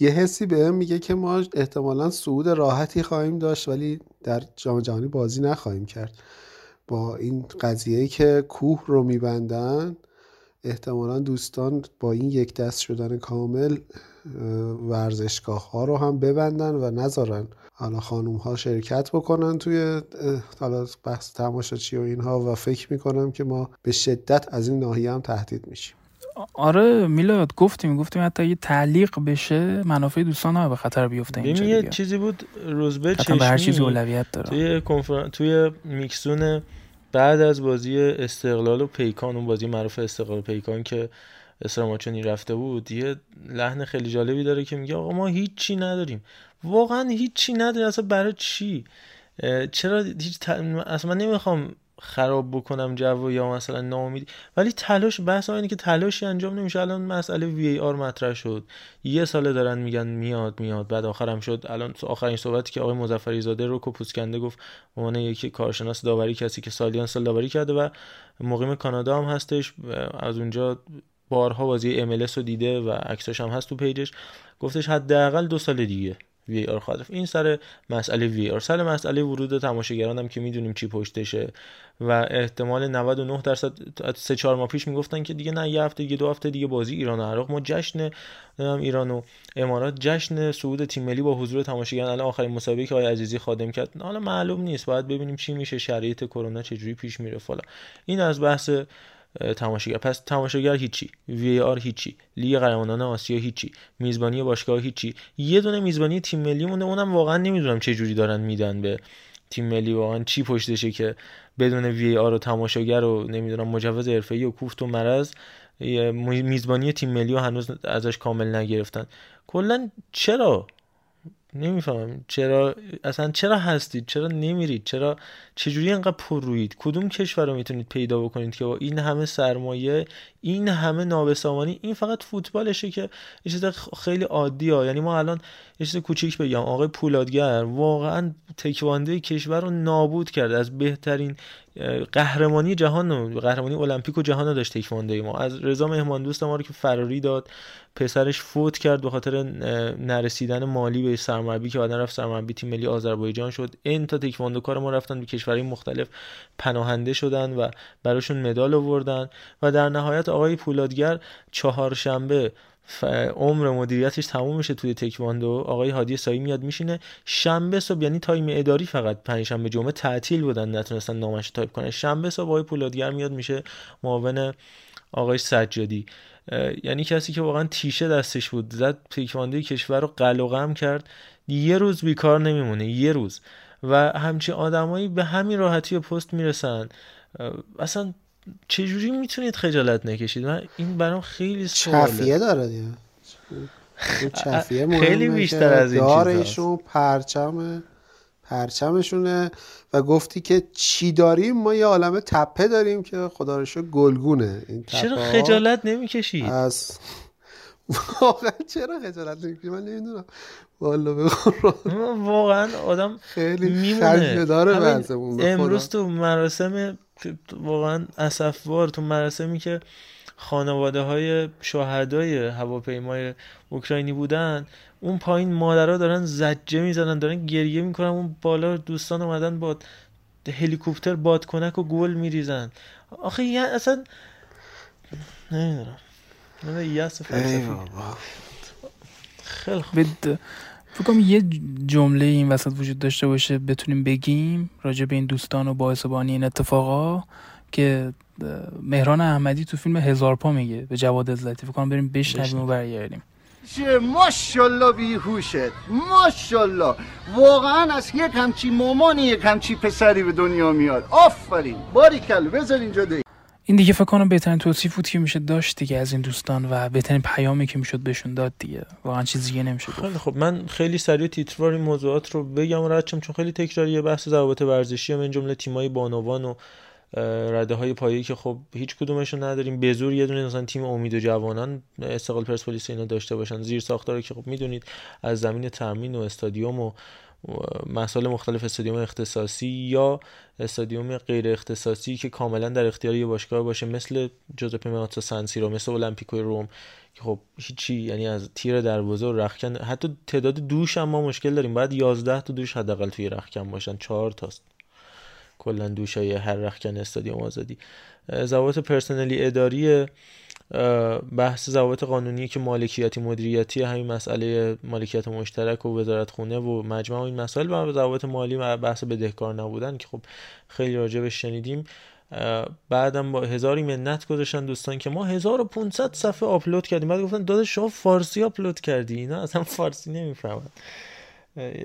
یه حسی به میگه که ما احتمالا صعود راحتی خواهیم داشت ولی در جام جهانی بازی نخواهیم کرد. با این قضیه که کوه رو میبندن احتمالا دوستان با این یک دست شدن کامل ورزشگاه ها رو هم ببندن و نذارن حالا خانوم ها شرکت بکنن توی حالا بحث تماشاچی و اینها و فکر می‌کنم که ما به شدت از این ناحیه هم تهدید میشیم. آره میلاد گفتیم گفتیم حتی یه تعلیق بشه منافع دوستان ها به خطر بیفته اینجا یه چیزی بود روزبه چشمی به هر چیزی اولویت داره. توی کنفر... توی میکسون بعد از بازی استقلال و پیکان اون بازی معروف استقلال پیکان که اسراماچونی رفته بود یه لحن خیلی جالبی داره که میگه آقا ما هیچی نداریم. واقعا هیچی نداریم. اصلا برای چی؟ چرا هیچ ت... اصلا من نمی‌خوام خراب بکنم جو یا مثلا ناامید. ولی تلاش بحث اینه که تلاشی انجام نمیشه. الان مسئله وی ای آر مطرح شد. یه ساله دارن میگن میاد میاد. بعد آخرم شد. الان آخرین صحبتی که آقای مظفری زاده رو پوسکنده گفت به عنوان یکی کارشناس داوری کسی که سالیان سال داوری کرده و مقیم کانادا هم هستش. از اونجا بارها بازی ام رو دیده و عکساش هم هست تو page ش. گفتش حداقل دو سال دیگه. VAR خواهد این سر مسئله VAR سر مسئله ورود تماشاگران هم که می‌دونیم چی پشتشه و احتمال 99 درصد سه چهار ماه پیش می‌گفتن که دیگه نه یه هفته دیگه دو هفته دیگه بازی ایران و عراق. ما جشن ایران و امارات جشن صعود تیم ملی با حضور تماشاگران. الان آخرین مسابقه که آقای عزیزی خادم کرد. حالا معلوم نیست. باید ببینیم چی میشه شرایط کرونا چجوری پیش میره فلا این از بحث تماشاگر. پس تماشاگر هیچی. وی آر هیچی. لیگ قهرمانان آسیا هیچی. میزبانی باشگاه هیچی. یه دونه میزبانی تیم ملی مونده اونم واقعا نمی‌دونم چه جوری دارن میدن به تیم ملی. واقعا چی پشتشه که بدون وی آر و تماشاگر و نمی‌دونم مجوز حرفه‌ای و کوفت و مرض میزبانی تیم ملی رو هنوز ازش کامل نگرفتن. کلا چرا نمی‌فهمم. چرا اصلا چرا هستید؟ چرا نمیرید؟ چرا چجوری انقدر پر روید کدوم کشور رو می‌تونید پیدا بکنید که با این همه سرمایه این همه نابسامانی این فقط فوتبالشه که یه چیز خیلی عادی ها یعنی ما الان یه چیز کوچیک بگم. آقای پولادگر واقعا تکوانده کشور رو نابود کرد از بهترین قهرمانی جهان قهرمانی المپیک و جهان داشت تکوانده ما. از رضا مهمان دوست ما رو که فراری داد. پسرش فوت کرد به خاطر نرسیدن مالی به سرمربی که بعدا رفت سرمربی تیم ملی آذربایجان شد. این تا کار ما رفتن به کشورهای مختلف پناهنده شدن و براشون مدال آوردن و در نهایت آقای پولادگر چهارشنبه عمر مدیریتش تموم میشه توی تکواندو آقای هادی ساعی میاد میشینه. شنبه صبح یعنی تایم اداری فقط پنجشنبه جمعه تعطیل بودن نتونستن نامش تایپ کنه شنبه صبح آقای پولادگر میاد میشه معاون آقای سجادی. یعنی کسی که واقعا تیشه دستش بود زد تکواندوی کشور رو قلقم کرد. یه روز بیکار نمیمونه یه روز. و همچی آدمایی به همین راحتی به پست می‌رسن. اصلا چجوری می‌تونید خجالت نکشید؟ من این برام خیلی سواله. چفیه داره دیگه. <laughs> چفیه خیلی بیشتر از این چیزا پرچم پرچمشونه. و گفتی که چی داریم؟ ما یه عالم تپه داریم که خدا رو گلگونه. این چرا خجالت نمی‌کشید از واقعا چرا خجالت نمی‌کشید من نمی‌دونم. والا واقعا آدم خیلی میمونه. داره امروز تو مراسم واقعا اسفوار تو مراسمی که خانواده های شهدای هواپیمای اوکراینی بودن اون پایین مادرها دارن زجه می‌زنن دارن گریه می‌کنن اون بالا دوستان اومدن با هلیکوپتر بادکنک و گل میریزن. آخه یه اصلا نمی‌دونم. من یه خیلی خوب. فکر یه جمله این وسط وجود داشته باشه بتونیم بگیم راجع به این دوستان و باعث بانی این اتفاقا که مهران احمدی تو فیلم هزار پا میگه به جواد عزتی فکر کنم بریم بشنویم و برگردیم. ماشالله بیهوشت ماشالله واقعا از یک همچی مامانی یک همچی پسری به دنیا میاد. آفرین. باریکل بذار اینجا دی. این دیگه فکر کنم بهترین توصیف بود که میشه داشت دیگه از این دوستان و بهترین پیامی که می‌شد بهشون داد دیگه. واقعا چیز دیگه نمیشه خیلی خب من خیلی سریع تیتروار این موضوعات رو بگم و چون خیلی تکراریه بحث ضوابط ورزشی من جمله تیمای بانوان و رده های پایه‌ای که خب هیچ کدومشون نداریم. به زور یه دونه مثلا تیم امید و جوانان استقلال پرسپولیس اینا داشته باشن. زیر ساختاره که خب می‌دونید از زمین تامین و استادیوم و مسائل مختلف استادیوم اختصاصی یا استادیوم غیر اختصاصی که کاملا در اختیار یه باشگاه باشه مثل جوزپه مئاتسا سنسیرو مثل المپیکو روم که خب هیچی یعنی از تیر دروازه و رخکن حتی تعداد دوش هم ما مشکل داریم. باید 11 تا دوش حداقل توی رخکن باشن. 4 تاست. کلا دوشای هر رخکن استادیوم آزادی. ضوابط پرسنلی اداری بحث ضوابط قانونی که مالکیتی مدیریتی همین مسئله مالکیت مشترک و وزارت خونه و مجمع و این مسائل و ضوابط مالی و بحث بدهکار نبودن که خب خیلی راجبش شنیدیم. بعدم با هزاری منت گذاشتن دوستان که ما 1500 صفحه آپلود کردیم. بعد گفتن داداش شما فارسی آپلود کردی؟ اینا اصلا فارسی نمی‌فهمن.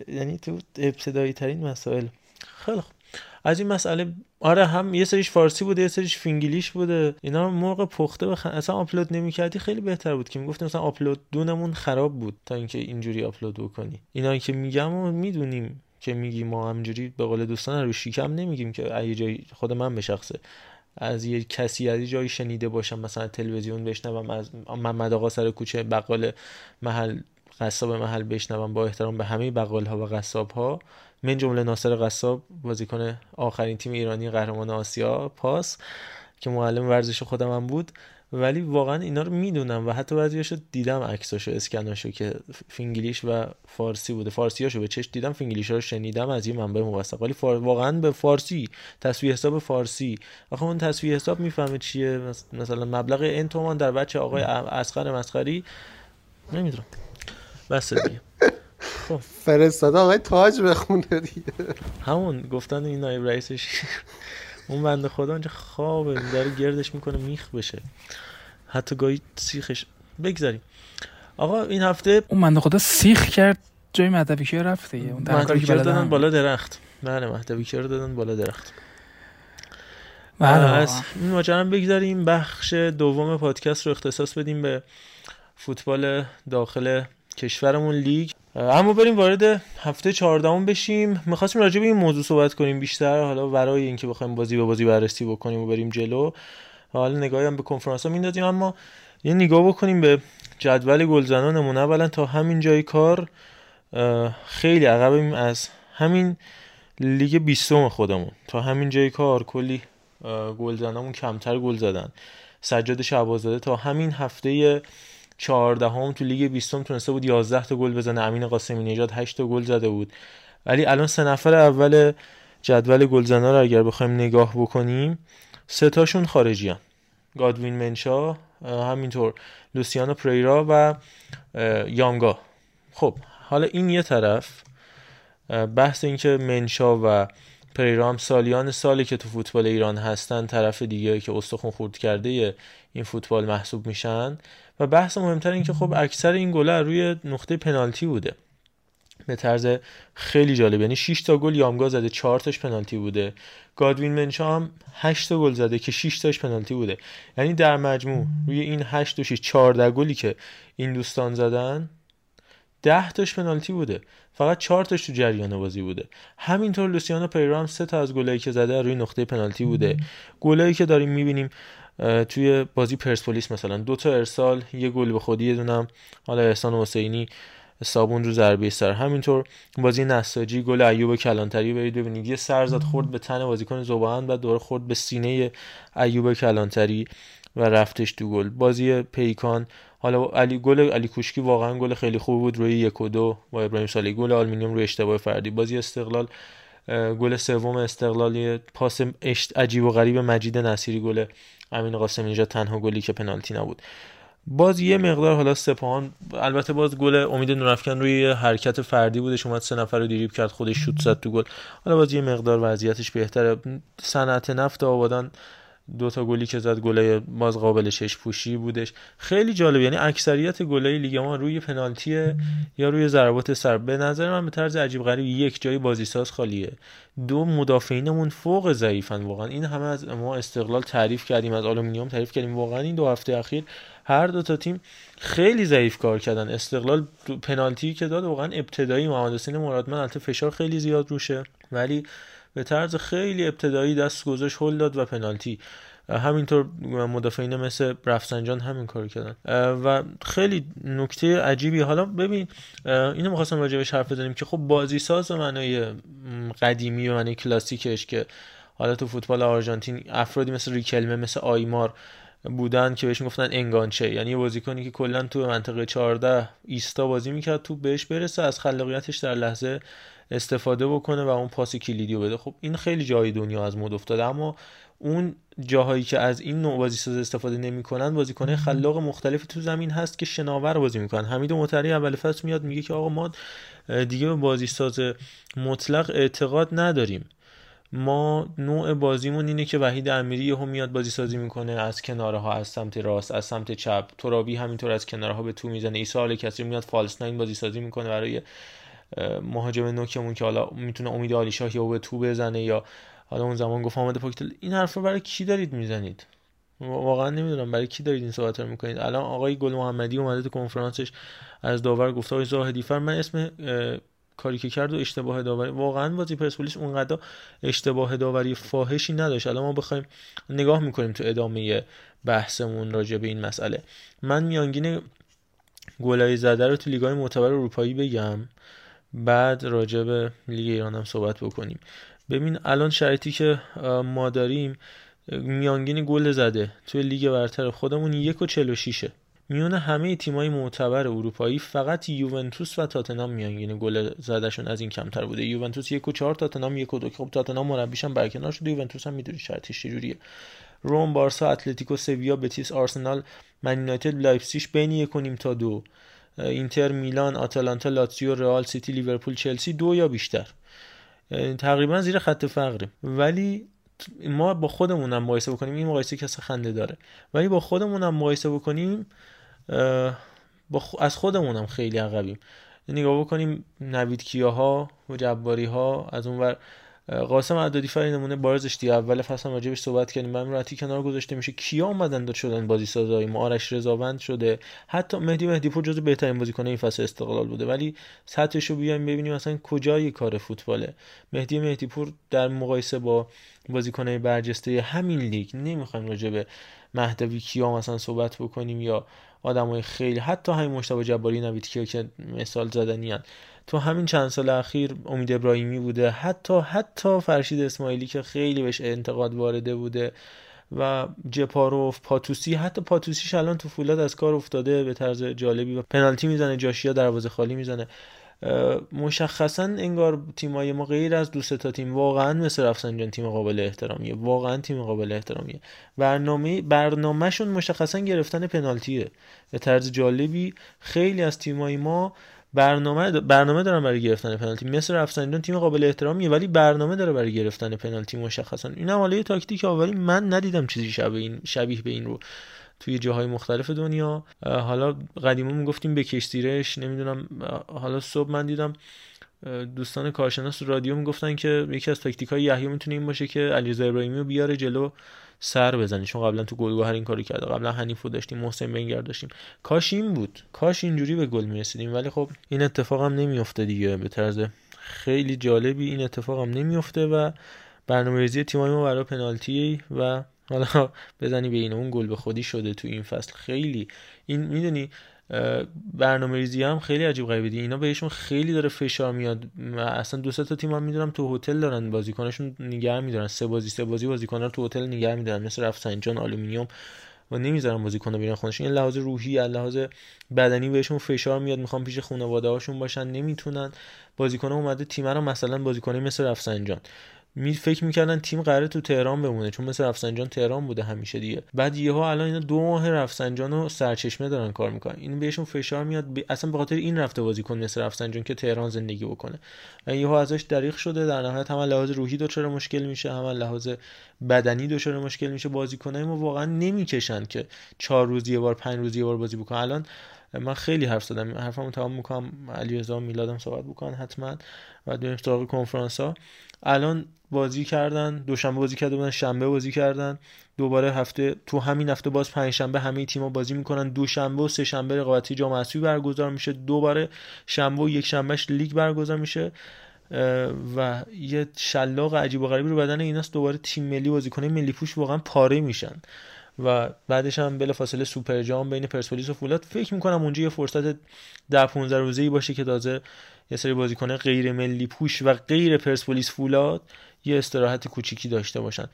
یعنی تو ابتدایی ترین مسائل. خیلی از این مسئله آره هم یه سریش فارسی بوده یه سریش فینگلیش بوده. اینا موقع پخته بخ... اصلا آپلود نمی‌کردی خیلی بهتر بود که می‌گفتیم مثلا آپلود دونمون خراب بود تا اینکه اینجوری آپلود بکنی. اینا که میگم و می‌دونیم که میگی ما همجوری به قول دوستان رو شیکم نمیگیم که ای جایی خود من به شخصه. از یه کسی از یه جایی شنیده باشم مثلا تلویزیون بشنوم از محمد آقا سر کوچه بقال محل قصاب محل بشنوم با احترام به همه بقال ها و قصاب ها من جمله ناصر قصاب بازیکن آخرین تیم ایرانی قهرمان آسیا پاس که معلم ورزش خودم هم بود. ولی واقعا اینا رو می‌دونم و حتی بعضیاشو دیدم عکساشو اسکناشو که فینگلیش و فارسی بوده. فارسیاشو به چش دیدم فینگلیش رو شنیدم از یه منبع موثق. ولی فار... واقعا به فارسی تصویر حساب فارسی. آخه اون تصویر حساب می‌فهمه چیه. مثلا مبلغ این تومان در بچه آقای اسقر مسخری. نمی‌دونم. بس دیگه. خب فرستاده آقای تاج بخونه دیگه. همون گفتن این نایب رئیسش اون بنده خدا اونجا خوابه داره گردش می‌کنه میخ بشه. حتی گاهی سیخش. بگذاریم. آقا این هفته اون بنده خدا سیخ کرد جای مهدوی کیا رفت دیگه؟ اون مهدوی دادن؟ بالا درخت. بله مهدوی رو دادن بالا درخت. بله از این ماجرا بگذاریم. بخش دوم پادکست رو اختصاص بدیم به فوتبال داخل کشورمون لیگ. اما بریم وارد هفته 14 بشیم. می‌خواستیم راجع به این موضوع صحبت کنیم بیشتر. حالا برای اینکه بخوایم بازی به بازی بررسی بکنیم و بریم جلو. حالا نگاهی هم به کنفرانس ها میندازیم اما یه نگاه بکنیم به جدول گلزنانمون. اولا تا همین جای کار خیلی عقبیم از همین لیگ بیستم خودمون. تا همین جای کار کلی گلزنامون کمتر گل زدن. سجاد شعبازاده تا همین هفته 14 هم تو لیگ بیستم تونسته بود 11 تا گل بزنه. امین قاسمی نژاد 8 تا گل زده بود. ولی الان سه نفر اول جدول گلزنا رو اگر بخوایم نگاه بکنیم سه تاشون خارجی هن. گادوین منشا همینطور لوسیانو پریرا و یانگا. خب حالا این یه طرف. بحث اینکه منشا و پریرا هم سالیان سالی که تو فوتبال ایران هستن طرف دیگه که استخون خورد کرده این فوتبال محسوب میشن. و بحث مهمتر این که خب اکثر این گله روی نقطه پنالتی بوده. به طرز خیلی جالب. یعنی 6 تا گل یامگا زده 4 تاش پنالتی بوده. گادوین منشا هم 8 تا گل زده که 6 تاش پنالتی بوده. یعنی در مجموع روی این 8 و 6 14 گلی که این دوستان زدن 10 تاش پنالتی بوده. فقط 4 تاش تو جریان بازی بوده. همینطور لوسیانو پیرام سه تا از گلایی که زده روی نقطه پنالتی بوده. گلایی که داریم می‌بینیم توی بازی پرسپولیس مثلا دو تا ارسال یه گل به خودی یه دونم حالا احسان حسینی صابون رو ضربه سر. همینطور بازی نساجی گل ایوب کلانتری برید ببینید. یه سر زد خورد به تن بازیکن زبان و دور خورد به سینه ایوب کلانتری و رفتش تو گل. بازی پیکان حالا علی گل علی کوشکی واقعا گل خیلی خوب بود. روی یک و دو با ابراهیم صالحی گل آلومینیوم روی اشتباه فردی. بازی استقلال گل سوم استقلالی پاس عجیب و غریب مجید نصیری گل امین قاسمی نژاد تنها گلی که پنالتی نبود. باز یه مقدار حالا سپاهان البته باز گل امید نورافکن روی حرکت فردی بودش اومد سه نفر رو دریبل کرد خودش شوت زد تو گل. حالا باز یه مقدار وضعیتش بهتره. صنعت نفت آبادان دو تا گلی که زد گله باز قابل چش پوشی بودش. خیلی جالب یعنی اکثریت گلای لیگ ما روی پنالتی یا روی ضربات سر. به نظر من به طرز عجیب غریب یک جای بازی ساز خالیه. دو مدافعینمون فوق ضعیفن واقعا. این همه از ما استقلال تعریف کردیم از آلومینیوم تعریف کردیم. واقعا این دو هفته اخیر هر دو تا تیم خیلی ضعیف کار کردن. استقلال پنالتی که داد واقعا ابتدایی محمد حسین مرادمن البته فشار خیلی زیاد روشه. ولی به طرز خیلی ابتدایی دست گذاشت هل داد و پنالتی. همینطور مدافعین مثل رفسنجان همین کار کردن. و خیلی نکته عجیبی. حالا ببین اینو می‌خواستم راجع بهش حرف بزنیم که خب بازی ساز معنای قدیمی و معنای کلاسیکش که حالا تو فوتبال آرژانتین افرادی مثل ریکلمه مثل آیمار بودن که بهش می‌گفتن انگانچه. یعنی یه بازیکنی که کلا تو منطقه 14 ایستا بازی می‌کرد تو بهش برسه از خلاقیتش در لحظه استفاده بکنه و اون پاس کلیدی رو بده. خب این خیلی جای دنیا از مد افتاده اما اون جاهایی که از این نوع بازی ساز استفاده نمی‌کنن بازیکن خلاق مختلفی تو زمین هست که شناور بازی می‌کنن. حمید مطری اول فصل میاد میگه که آقا ما دیگه به بازی ساز مطلق اعتقاد نداریم. ما نوع بازیمون اینه که وحید امیری یهو میاد بازی سازی می‌کنه از کناره ها از سمت راست از سمت چپ. ترابی همینطور از کناره ها به تو می‌زنه. عیسی کسی میاد فالس ناین بازی سازی می‌کنه برای مهاجم نوکمون که حالا می‌تونه امید علی شاه یا به تو بزنه یا حالا اون زمان گفت آمده پاکتل این حرفا برای کی دارید می‌زنید؟ واقعا نمی‌دونم. برای کی دارید این صحبت رو می‌کنید؟ الان آقای گل محمدی اومده تو کنفرانسش از داور گفت آقای زاهدی فر من اسم کاری که کرد و اشتباه داوری واقعا بازی پرسپولیس اونقدر اشتباه داوری فاحشی نداشت. الان ما بخوایم نگاه می‌کنیم تو ادامه بحثمون راجع به این مسئله. من میانگین گلای زده رو تو لیگای معتبر اروپایی بگم. بعد راجع به لیگ ایران هم صحبت بکنیم. ببین الان شرایطی که ما داریم میانگین گل زده توی لیگ برتر خودمون یک و چل و شیشه. میون همه تیمای معتبر اروپایی فقط یوونتوس و تاتنام میانگین گل زدهشون از این کمتر بوده. یوونتوس یک و چهار تاتنام یک و دو. خب تاتنام هم برکنار شده. یوونتوس هم می‌دونی شرطش چجوریه. روم بارسا اتلتیکو سویا بتیس آرسنال من یونایتد لایپزیگ بین یک و نیم تا دو. اینتر میلان آتالانتا لاتزیو رئال سیتی لیورپول چلسی دو یا بیشتر. تقریبا زیر خط فقریم. ولی ما با خودمونم مقایسه بکنیم. این مقایسه کسی خنده داره. ولی با خودمونم مقایسه بکنیم با از خودمونم خیلی عقبیم. نگاه بکنیم نوید کیاها و جباری ها از اونور قاسم عدادی فر نمونه بارزش دی اول فصل راجبش صحبت کردیم. راتی کنار گذاشته میشه. کیا اومدن داد شدن بازی سازای ما؟ آرش رضاوند شده. حتی مهدی مهدی پور جزو بهترین بازیکن این فصل استقلال بوده. ولی سطحش رو بیایم ببینیم اصلا کجای کار فوتباله. مهدی مهدی پور در مقایسه با بازیکنای برجسته همین لیگ نمی‌خوایم راجع به مهدوی کیا مثلا صحبت بکنیم یا آدمای خیلی. حتی همین مشتبه جباری نوید که مثال زدنیان. تو همین چند سال اخیر امید ابراهیمی بوده حتی حتی فرشید اسماعیلی که خیلی بهش انتقاد وارده بوده و جپاروف پاتوسی حتی پاتوسیش الان تو فولاد از کار افتاده به طرز جالبی و پنالتی می‌زنه جاشیا دروازه خالی می‌زنه. مشخصا انگار تیمای ما غیر از دو تا تیم واقعا مثل رفسنجان تیم قابل احترامیه. واقعا تیم قابل احترامیه. برنامه برنامهشون مشخصا گرفتن پنالتیه. به طرز جالبی خیلی از تیمای ما برنامه برنامه دارن برای گرفتن پنالتی. مثل رفسنجان تیم قابل احترامیه ولی برنامه داره برای گرفتن پنالتی مشخصا. این هم حالا تاکتیک ولی من ندیدم چیزی شبیه این شبیه به این رو توی جاهای مختلف دنیا. حالا قدیما می‌گفتیم بکش زیرش نمی‌دونم حالا صبح من دیدم دوستان کارشناس رادیو می‌گفتن که یکی از تاکتیک های یحیی می‌تونه این باشه که علیرضا ابراهیمی رو بیاره جلو سر بزنه چون قبلا تو گلگهر این کارو کرده قبلا حنیفو داشتیم محسن بنگر داشتیم. کاش این بود. کاش اینجوری به گل می‌رسیدیم ولی خب این اتفاق هم نمیافته دیگه به طرز خیلی جالبی. این اتفاق هم نمیافته و برنامه‌ریزی تیمای ما برای پنالتی و حالا بزنی به این اون گل به خودی شده تو این فصل. خیلی. این می‌دونی برنامه ریزی هم خیلی عجیب غریبه دی اینا بهشون خیلی داره فشار میاد. اصلا دو تا تیم هم می‌دونم تو هتل دارن بازیکناشون نگه میدارن. سه بازی سه بازی بازیکن رو تو هتل نگه میدارن. مثل رفسنجان آلومینیوم. و نمی‌ذارن بازیکن رو بیرون خونشون. این لحاظ روحی لحاظ بدنی بهشون فشار میاد. می‌خوان پیش خانواده هاشون باشن. نمی‌تونن. بازیکن اومده تیم رو مثلا بازیکنی مثل رفسنجان. می فکر می‌کردن تیم قراره تو تهران بمونه چون مثل رفسنجان تهران بوده همیشه دیگه. بعد یهو الان اینا دو ماه رفسنجان رو سرچشمه دارن کار می‌کنن. این بهشون فشار میاد ب... اصلا به خاطر این رفته بازیکن مثل رفسنجان که تهران زندگی بکنه. و یهو ازش دریغ شده در نهایت هم لحاظ روحی دچار مشکل میشه هم لحاظ بدنی دچار مشکل میشه بازیکنای ما واقعا نمی‌کشن که چهار روز یه بار پنج روز یه بار بازی بکنن. الان من خیلی حرف زدم. حرفمو تمام می‌کنم. علیرضا میلادم صحبت بکنن حتما. و بریم سراغ کنفرانس ها الان بازی کردن دوشنبه بازی کرده بودن شنبه بازی کردن. دوباره هفته تو همین هفته باز پنج شنبه همه تیم‌ها بازی می‌کنن. دوشنبه و سه شنبه رقابتی جام اسیابی برگزار میشه. دوباره شنبه و یک شنبهش لیگ برگزار میشه. و یه شلاق عجیب و غریبی رو بدن ایناست دوباره تیم ملی بازیکنه ملی پوش واقعا پاره میشن. و بعدش هم بلا فاصله سوپر جام بین پرسپولیس و فولاد. فکر می‌کنم اونجا یه فرصت در 15 روزه ای باشه که تازه یه سری بازیکن غیر ملی پوش و غیر پرسپولیس فولاد یه استراحت کوچیکی داشته باشن.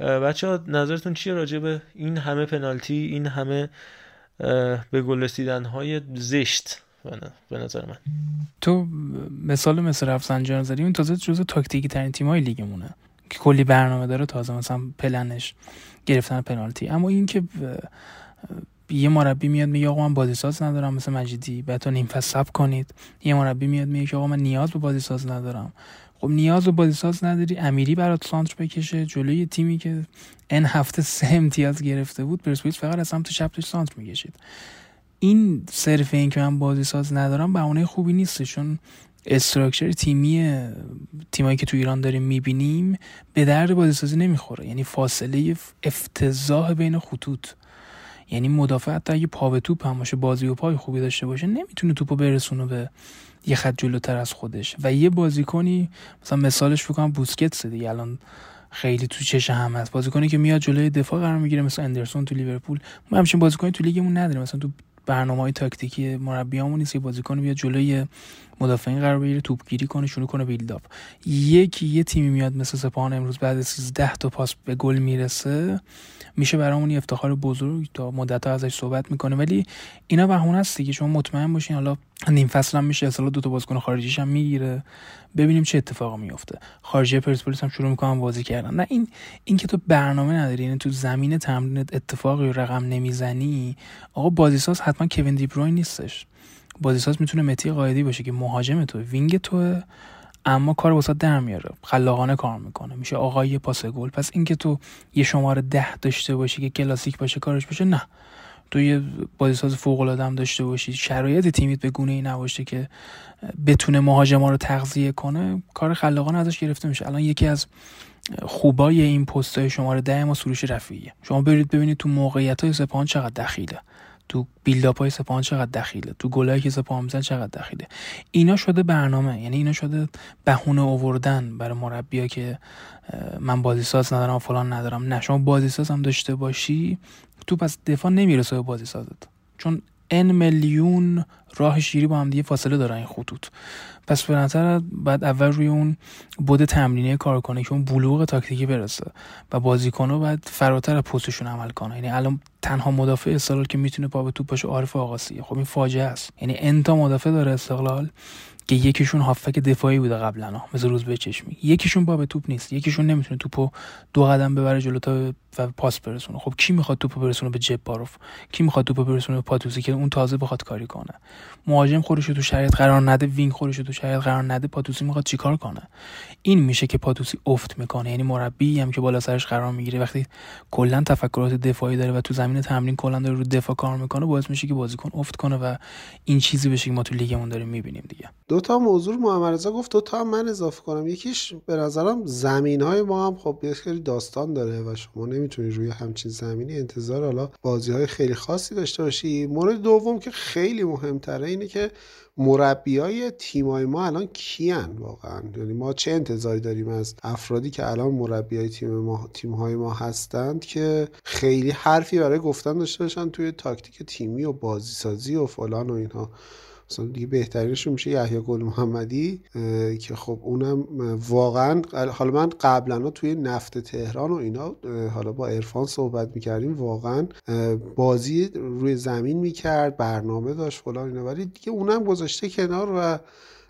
بچه ها نظرتون چیه راجع به این همه پنالتی این همه به گل رسیدن های زشت به نظر من؟ تو مثال مثل رفسنجان زدی اون تازه جزو تاکتیکی ترین تیم های لیگمونه که کلی برنامه داره تازه مثلا پلنش گرفتن پنالتی. اما این که یه مربی میاد میگه آقا من بازی ساز ندارم مثل مجیدی بهتون نیم فصل کنید. یه مربی میاد میگه آقا من نیاز به بازی ساز ندارم. خب نیاز به بازی ساز نداری. امیری برات سانتر بکشه. جلوی تیمی که ان هفته سه امتیاز گرفته بود پرسپولیس فقط از سمت چپ سانتر می‌کشید. این صرف این که من بازی ساز ندارم بهونه خوبی نیست. چون استراکچر تیمی تیمایی که تو ایران داریم می‌بینیم به درد بازیسازی نمی‌خوره. یعنی فاصله افتضاح بین خطوط. یعنی مدافع حتی اگه پا به توپ هم باشه بازی و پای خوبی داشته باشه نمی‌تونه توپو برسونه به یه خط جلوتر از خودش. و یه بازیکنی مثلا مثالش بکنم بوسکتس دیگه الان خیلی تو چش هم هست. بازیکنی که میاد جلوی دفاع قرار می‌گیره مثل اندرسون تو لیورپول. ما همچین بازیکنی تو لیگمون نداریم. مثلا تو برنامه های تاکتیکی مربیامون نیست که بازیکن بیاد جلوی مدافعین قرار بگیره توپگیری کنه شروع کنه بیلداپ یکی یه تیمی میاد مثل سپاهان امروز بعد از 13 تا پاس به گل می‌رسه. میشه برامون افتخار بزرگ تا مدت ها ازش صحبت می‌کنه. ولی اینا بهونه است دیگه. شما مطمئن باشین. حالا نیم فصل هم میشه اصلا دو تا بازیکن خارجیش هم می‌گیره. ببینیم چه اتفاقی میفته. خارجی پرسپولیس هم شروع می‌کنن بازی کردن. نه این این که تو برنامه نداری یعنی تو زمین تمرینت اتفاقی رقم نمی‌زنی آقا بازیساز حتما کوین دیبروین نیستش. بازیساز می‌تونه مهدی قایدی باشه که مهاجم تو wing تو اما کار واسه در میاره. خلاقانه کار می‌کنه. میشه آقای پاس گل. پس اینکه تو یه شماره ده داشته باشی که کلاسیک باشه کارش باشه نه. تو یه بازیساز فوق العاده هم داشته باشی. شرایط تیمیت به گونه ای نباشه که بتونه مهاجما رو تغذیه کنه کار خلاقانه ازش گرفته میشه. الان یکی از خوبای این پست های شماره ده ما سروش رفیعیه. شما برید ببینید تو موقعیت های سپاهان چقدر دخیله. تو بیلداپ های سپاهان چقدر دخیله. تو گلایی که سپاهان میزن چقدر دخیله. اینا شده برنامه یعنی اینا شده بهونه آوردن برای مربیا که من بازی ساز ندارم فلان ندارم. نه شما بازی ساز هم داشته باشی تو پس دفاع نمی‌رسه به بازی سازت. چون ان میلیون راه شیری با هم دیگه فاصله دارن این خطوط. پس به نظر بعد اول روی اون بود تمرینی کار کنه که اون بلوغ تاکتیکی برسه و بازیکن‌ها بعد فراتر پستشون عمل کنه یعنی الان تنها مدافع استقلال که می‌تونه پا به توپ باشه عارف آقاسیه. خب این فاجعه است. یعنی انتا مدافع داره استقلال که یکیشون هافک دفاعی بوده قبلا. مثل روز به چشمی. یکیشون با به توپ نیست. یکیشون نمی‌تونه توپو دو قدم ببره جلو تا و پاس برسونه. خب کی می‌خواد توپو برسونه به جباروف کی می‌خواد توپو برسونه به پاتوسی که اون تازه بخواد کاری کنه. مهاجم خودش تو شرایط قرار نده وینگ خودش تو شرایط قرار نده پاتوسی می‌خواد چیکار کنه؟ این میشه که پاتوسی افت می‌کنه. یعنی مربی هم که بالا سرش قرار می‌گیره وقتی کلا تفکرات دفاعی داره و تو زمین تمرین کلا داره رو دفاع کار می‌کنه باعث میشه که بازیکن افت کنه و این چیزی بشه که ما تو لیگمون داریم می‌بینیم دیگه. دو تا موضوع محمد گفت دو تا من اضافه کنم. یکیش به نظرم زمین های ما هم خب یه داستان داره و شما نمی‌تونی روی همچین زمینی انتظار حالا بازی های خیلی خاصی داشته باشی. مورد دوم که خیلی مهمتره اینه که مربی های تیمای ما الان کیان واقعا؟ یعنی ما چه انتظاری داریم از افرادی که الان مربی های تیم ما تیم های ما هستند که خیلی حرفی برای گفتن داشته باشن توی تاکتیک تیمی و بازی سازی و فلان و اینها. مثلا دیگه بهترینشون میشه یحیی گل محمدی که خب اونم واقعا حالا من قبلا توی نفت تهران و اینا حالا با عرفان صحبت می‌کردیم واقعا بازی روی زمین می‌کرد برنامه داشت فلان اینا. ولی دیگه اونم گذاشته کنار و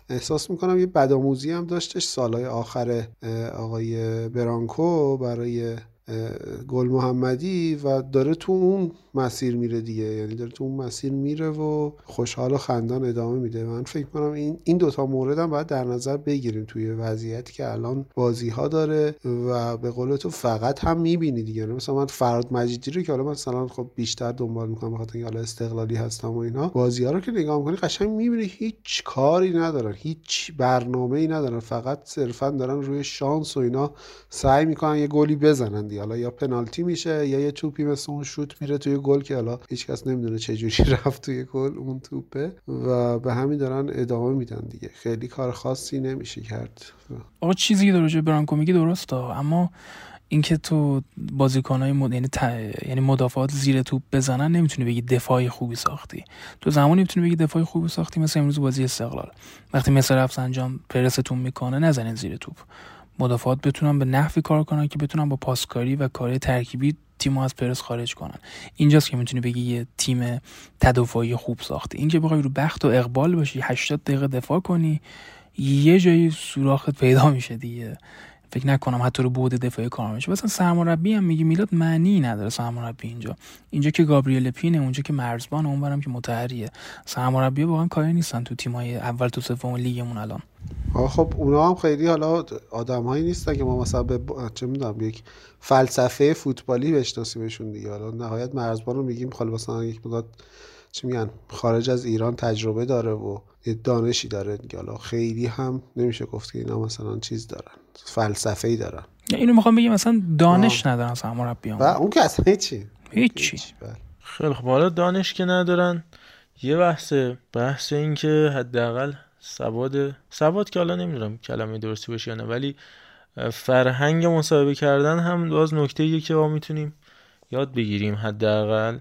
احساس می‌کنم یه بدآموزی هم داشتش سالهای آخر آقای برانکو برای گل محمدی و داره تو اون مسیر میره دیگه. یعنی داره تو اون مسیر میره و خوشحال و خندان ادامه میده. من فکر کنم این این دوتا مورد هم باید در نظر بگیریم توی وضعیتی که الان بازی ها داره و به قول تو فقط هم می‌بینی دیگه. یعنی مثلا من فراد مجیدی رو که حالا مثلا خب بیشتر دنبال می‌کنم بخاطر اینکه حالا استقلالی هستم و اینا بازی ها رو که نگاه می‌کنی قشنگ می‌بینی هیچ کاری ندارن. هیچ برنامه ای ندارن. فقط صرفا دارن روی شانس و اینا سعی می‌کنن یه گلی بزنن دیگه. حالا یا پنالتی میشه یا یه توپی مثل اون شوت میره توی گل که حالا هیچکس نمی‌دونه چه جوری <laughs> رفت توی گل اون توپه و به همین دارن ادامه میدن دیگه. خیلی کار خاصی نمیشه کرد. آقا چیزی که در برانکو میگی درسته اما اینکه تو بازیکنهای مد... یعنی, ت... یعنی مدافعات زیر توپ بزنن نمی‌تونی بگی دفاعی خوبی ساختی. تو زمانی می‌تونی بگی دفاعی خوبی ساختی مثل امروز بازی استقلال. وقتی مثل رفسنجان پرستون می‌کنه نزنین زیر توپ. مدافعات بتونن به نحوی کار کنن که بتونن با پاسکاری و کار ترکیبی تیم از پرس خارج کنن. اینجاست که می‌تونی بگی یه تیم تدافعی خوب ساخته اینکه بخوای رو بخت و اقبال باشی 80 دقیقه دفاع کنی یه جایی سوراخت پیدا میشه دیگه. فکر نکنم حتی رو بود دفاعی کار میشه. مثلا سرمربی هم میگه میلاد معنی نداره سرمربی اینجا. اینجا که گابریل پینه اونجا که مرزبان اونورم که متحریه. سرمربی واقعا کاری نیستن تو تیمای اول تو سوم لیگمون الان. خب اونا هم خیلی حالا آدمهایی نیستن که ما مثلا به چه می‌دونم یک فلسفه فوتبالی بشناسیمشون دیگه. حالا نهایت مرزبان رو میگیم خاله مثلا یک مدت چی میگن خارج از ایران تجربه داره و یه دانشی داره حالا خیلی هم نمیشه گفت که اینا مثلا چیز دارن. فلسفه ای دارن اینو می‌خوام بگم مثلا دانش آه. ندارن اصلا مربیان. و اون که اصلا هیچی. هیچی. بله. خیلی خب حالا دانش که ندارن یه بحثه. بحث این که حداقل سواد سواد که حالا نمی‌دونم کلمه درستی باشه یا نه ولی فرهنگ مصاحبه کردن هم باز نکته که ما می‌تونیم یاد بگیریم حداقل.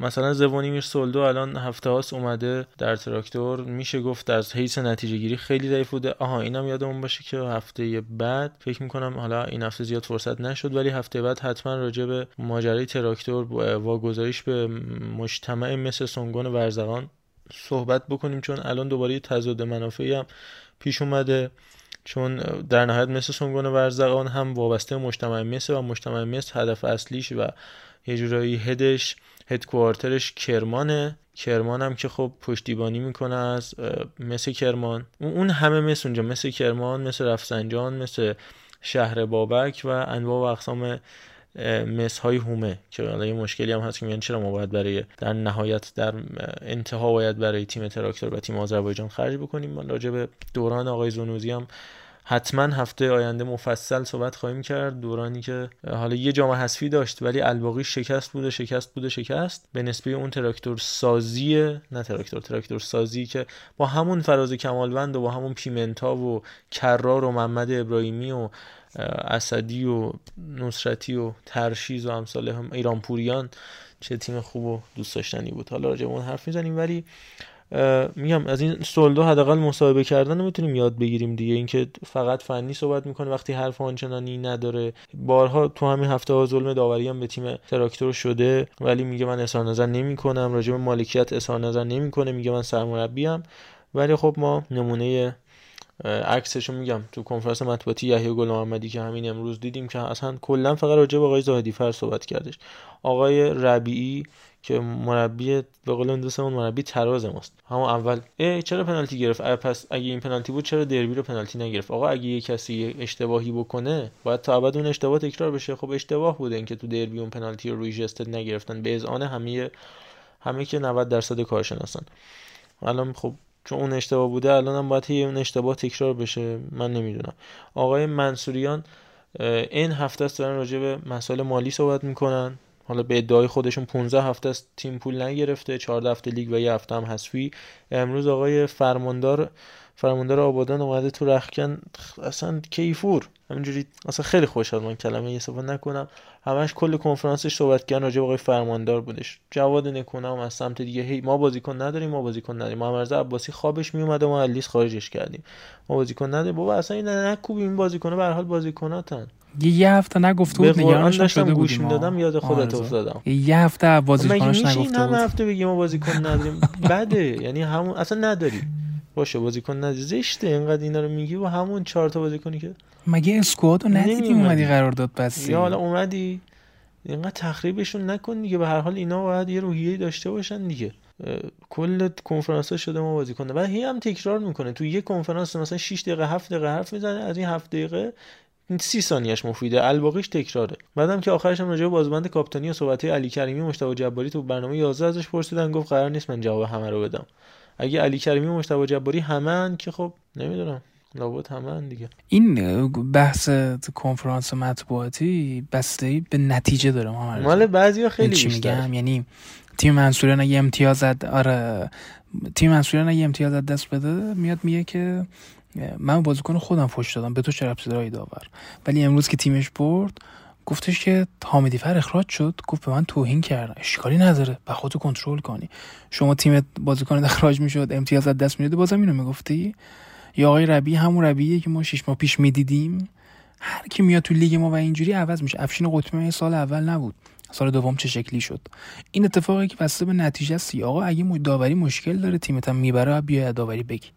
مثلا زوونیمیر سولدو الان هفته هاست اومده در تراکتور. میشه گفت از حیث نتیجه گیری خیلی ضعیف بوده. آها اینم یادمون باشه که هفته بعد فکر می‌کنم حالا این هفته زیاد فرصت نشد ولی هفته بعد حتما راجع به ماجرای تراکتور واگذاریش به مجتمع مثل سنگون ورزقان صحبت بکنیم چون الان دوباره تضاد منافعی هم پیش اومده. چون در نهایت مثل سنگون ورزقان هم وابسته مجتمع مثل و مجتمع مثل هدف اصلیش و یه جورایی هدش هدکوارترش کرمانه. کرمان هم که خب پشتیبانی می‌کنه از مثل کرمان. اون همه مثل اونجا مثل کرمان مثل رفسنجان مثل شهر بابک و انواع و اقسام مس های هومه که حالا یه مشکلی هم هست که میگن چرا ما باید برای در نهایت در انتها باید برای تیم تراکتور و تیم آذربایجان خرج بکنیم. من راجع به دوران آقای زونوزی هم حتما هفته آینده مفصل صحبت خواهیم کرد. دورانی که حالا یه جام حذفی داشت ولی الباقی شکست بوده شکست بوده شکست. به نسبه اون تراکتور سازی نه تراکتور تراکتور سازی که با همون فراز کمالوند و با همون پیمنتا و کرار و محمد ابراهیمی و اسدی و نصرتی و ترشیز و امثال هم ایران پوریان چه تیم خوب و دوست داشتنی بود. حالا راجع اون حرف می‌زنیم. ولی میگم از این سولدو حداقل مصاحبه کردن می‌تونیم یاد بگیریم دیگه. اینکه فقط فنی صحبت می‌کنه وقتی حرف آنچنانی نداره. بارها تو همین هفته ها ظلم داوری هم به تیم تراکتور شده. ولی میگه من اظهار نظر نمی‌کنم. راجع به مالکیت اظهار نظر نمی‌کنه. میگه من سرمربی ولی خب ما نمونه عکسشو میگم. تو کنفرانس مطبوعاتی یحیی گل محمدی که همین امروز دیدیم که اصلا کلا فقط راجع به آقای زاهدی فر صحبت کردش. آقای ربیعی که مربی به قول دوستمون مربی تراز ماست. همون اول ای چرا پنالتی گرفت؟ پس اگه این پنالتی بود چرا دربی رو پنالتی نگرفت؟ آقا اگه یه کسی اشتباهی بکنه باید تا ابد اون اشتباه تکرار بشه. خب اشتباه بوده اینکه تو دربی اون پنالتی رو روی جست نگرفتن. به اذعان همه همه که 90 درصد کارشناسان. الان خب چون اون اشتباه بوده الان هم باید اون اشتباه تکرار بشه. من نمی‌دونم. آقای منصوریان این هفته است دارن راجع به مسائل مالی صحبت می‌کنن. حالا به ادعای خودشون 15 هفته است تیم پول نگرفته 14 هفته لیگ و یه هفته هم حذفی. امروز آقای فرماندار فرماندار آبادان اومده تو رخکن اصلا کیفور. همینجوری اصلا خیلی خوشحال من کلمه استفاده نکنم. همش کل کنفرانسش صحبت کردن راجع به فرماندار بودش. جواد نکونه هم از سمت دیگه هی ما بازیکن نداریم ما بازیکن نداریم. محمد عباسی خوابش میومد و ما لیست خارجش کردیم. ما بازیکن نداریم. بابا اصلا این نکوب این بازیکنه به هر حال بازیکناتن. یه هفته نگفته بود نگرانش داشتم گوش می‌دادم یاد خودت افتادم. یه هفته بازیکناش نگفته بود. این هفته بگیم ما بازیکن نداریم؟ بده. یعنی همون اصلا نداری باشه بازیکن زشته اینقدر اینا رو میگی و همون چهار تا بازیکنی که مگه اسکواد رو ندیدی اومدی قرار داد بسی؟ یا حالا اومدی اینقدر تخریبشون نکن دیگه به هر حال اینا باید یه روحیه داشته باشن دیگه. کل کنفرانس شده ما بازی کنه و هی هم تکرار می‌کنه. تو یه کنفرانس مثلا 6 دقیقه 7 دقیقه حرف می‌زنه از این 7 دقیقه سی ثانیهش مفیده. الباقیش تکراره. بعدم که آخرش هم راجع به بازبند کاپیتانی و صحبت علی کریمی مشتاق جباری تو برنامه 11 ازش پرسیدن گفت قرار نیست من جواب همه رو بدم. اگه علی کریمی و مشتاق جباری همن که خب نمی‌دونم لابد همه دیگه. این بحث کنفرانس مطبوعاتی بسته به نتیجه داره مال بعضیا خیلی چی میگم؟ یعنی تیم منصوریان اگه امتیاز آره تیم منصوریان اگه امتیاز دست بده میاد میگه که من بازیکن خودم فوش دادم به تو چه ربطی داره داور؟ ولی امروز که تیمش برد گفتش که حامدی فر اخراج شد گفت به من توهین کرد اشکالی نداره به خودتو کنترل کنی. شما تیمت بازیکن اخراج می‌شد امتیاز از دست می‌دادی بازم اینو می‌گفتی؟ یا آقای ربی همون ربیه که ما شش ماه پیش می‌دیدیم. هر کی میاد تو لیگ ما و اینجوری عوض میشه. افشین قطبی سال اول نبود. سال دوم چه شکلی شد؟ این اتفاقی که بسته به نتیجه است آقا اگه داوری مشکل داره تیمت هم می‌بره بیا داوری بگی.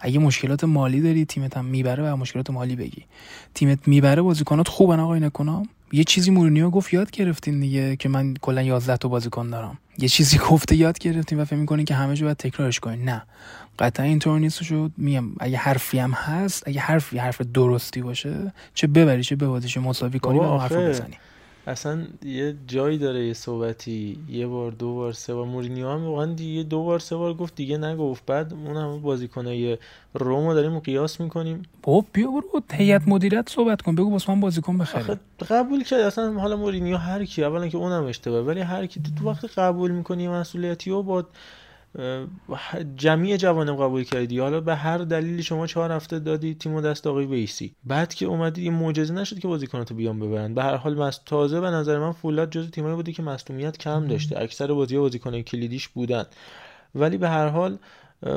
اگه مشکلات مالی داری تیمت هم می‌بره و مشکلات مالی بگی. تیمت می‌بره بازیکنات خوبن آقا این کنم یه چیزی مورینیو گفت یاد گرفتین دیگه که من کلا 11 تا بازیکن دارم. یه چیزی <laughs> گفته یاد گرفتین و فکر می‌کنین که همه جو باید تکرارش کنین. نه. قطعا اینطور نیست شد میگم اگه حرفی هم هست اگه حرفی حرف درستی باشه چه ببری چه ببازی چه مساوی کنی و حرف بزنی اصلا یه جایی داره یه صحبتی یه بار دو بار سه بار. مورینیو هم واقعا دیگه دو بار سه بار گفت دیگه نگفت. بعد اون هم بازیکنای رومو داریم قیاس می‌کنیم. بابا بیا برو هیئت مدیریت صحبت کن. بگو واسه من بازیکن بخره. قبول کرد. اصلا حالا مورینیو هر کی اولا که اونم اشتباه ولی هر کی تو وقتی قبول می‌کنی مسئولیتی و با جمعی جوانم قبول کردی. حالا به هر دلیلی شما چهار هفته دادی تیمو دست آقای ویسی. بعد که اومدی یه معجزه نشد که بازیکناتو بیان ببرن. به هر حال مست تازه به نظر من فولاد جز تیمایی بودی که مصونیت کم داشته. اکثر بازی بازیکن کلیدیش بودن. ولی به هر حال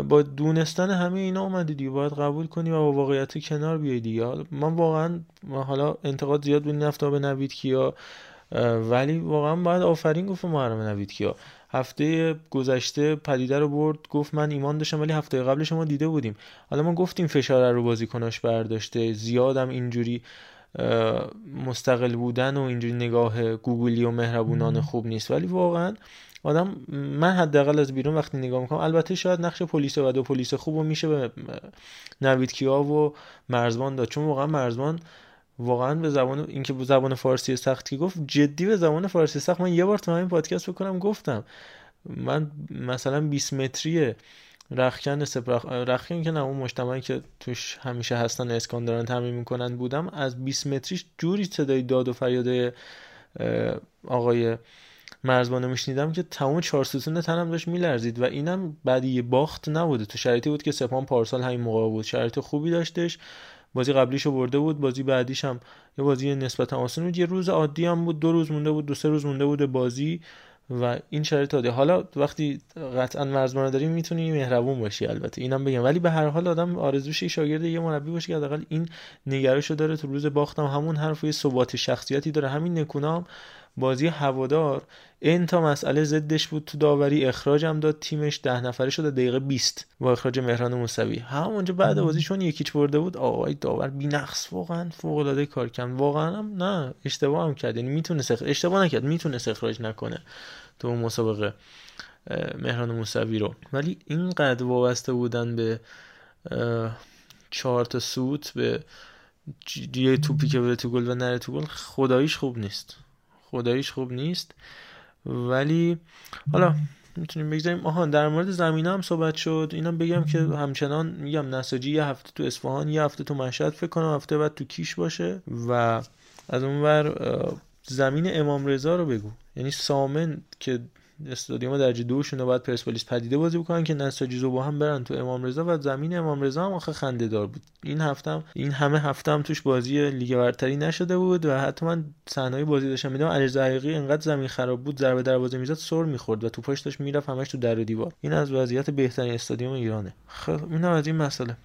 با دونستن همه اینا اومدی دیگه. باید قبول کنی و با واقعیت کنار بیای دیگه. من واقعا حالا انتقاد زیاد بود نفتا به نوید کیا. ولی واقعا باید آفرین گفت محرم نوید کیا. هفته گذشته پدیده رو برد گفت من ایمان داشتم ولی هفته قبلش ما دیده بودیم. حالا ما گفتیم فشار رو بازیکناش برداشته زیادم اینجوری مستقل بودن و اینجوری نگاه گوگلی و مهربونان خوب نیست. ولی واقعا آدم من حداقل از بیرون وقتی نگاه می‌کنم البته شاید نقش پلیس و دو پلیس خوب و میشه به نوید کیا و مرزبان داد. چون واقعا مرزبان واقعا به زبان اینکه به زبان فارسی سخت که گفت جدی به زبان فارسی سخت. من یه بار تو همین پادکست بکنم گفتم من مثلا 20 متری رخکن سپرخ رخکن که نه اون مجتمعی که توش همیشه هستن اسکان دارن تمرین می‌کنن بودم از 20 متریش جوری صدای داد و فریاد آقای مرزبانو میشنیدم که تمام چهار ستون تنم داشت میلرزید و اینم بعد یه باخت نبوده. تو شرایطی بود که سپان پارسال همین موقع بود. شرایط خوبی داشتش. بازی قبلیشو برده بود بازی بعدیش هم یه بازی نسبتا آسان بود. یه روز عادی هم بود دو روز مونده بود دو سه روز مونده بود بازی و این شرایط عادی. حالا وقتی قطعا مرزبان داری می‌تونی مهربون باشی البته اینم بگم. ولی به هر حال آدم آرزوش شاگرد یه مربی باشه که حداقل این نگرشو داره. تو روز باختم همون حرف ثبات شخصیتی داره. همین نکونام بازی هوادار این تا مسئله زدش بود تو داوری اخراجم داد تیمش ده نفره شده دقیقه 20 با اخراج مهران موسوی. همونجا بعد بازی چون یکیچ برده بود آقای داور نقص واقعا فوق العاده کار کرد. واقعا هم نه اشتباه هم کرد. یعنی می‌تونه اشتباه نکرد می‌تونه اخراج نکنه تو اون مسابقه مهران موسوی رو. ولی اینقدر وابسته بودن به چهار تا سوت به یه توپی که بره تو گل و نره تو گل خداییش خوب نیست. خداییش خوب نیست. ولی حالا می‌تونیم بگذاریم. آها در مورد زمینه هم صحبت شد. اینا بگم که همچنان میگم نساجی یه هفته تو اصفهان یه هفته تو مشهد فکر کنم هفته بعد تو کیش باشه. و از اونور زمین امام رضا رو بگو. یعنی سامن که استادیوم درجه دوشون رو باید پرسپولیس پدیده بازی بکنن که نساجی با هم برن تو امام رضا و زمین امام رضا هم آخه خنده دار بود. این هفته این همه هفته هم توش بازی لیگ برتری نشده بود و حتی من صحنه بازی داشتم میدم حقیقی انقدر زمین خراب بود ضربه دروازه می‌زد سر می‌خورد و توپاش داشت می‌رفت همش تو در و دیوار. این از وضعیت بهترین استادیوم ایرانه. خب این از این مسئله.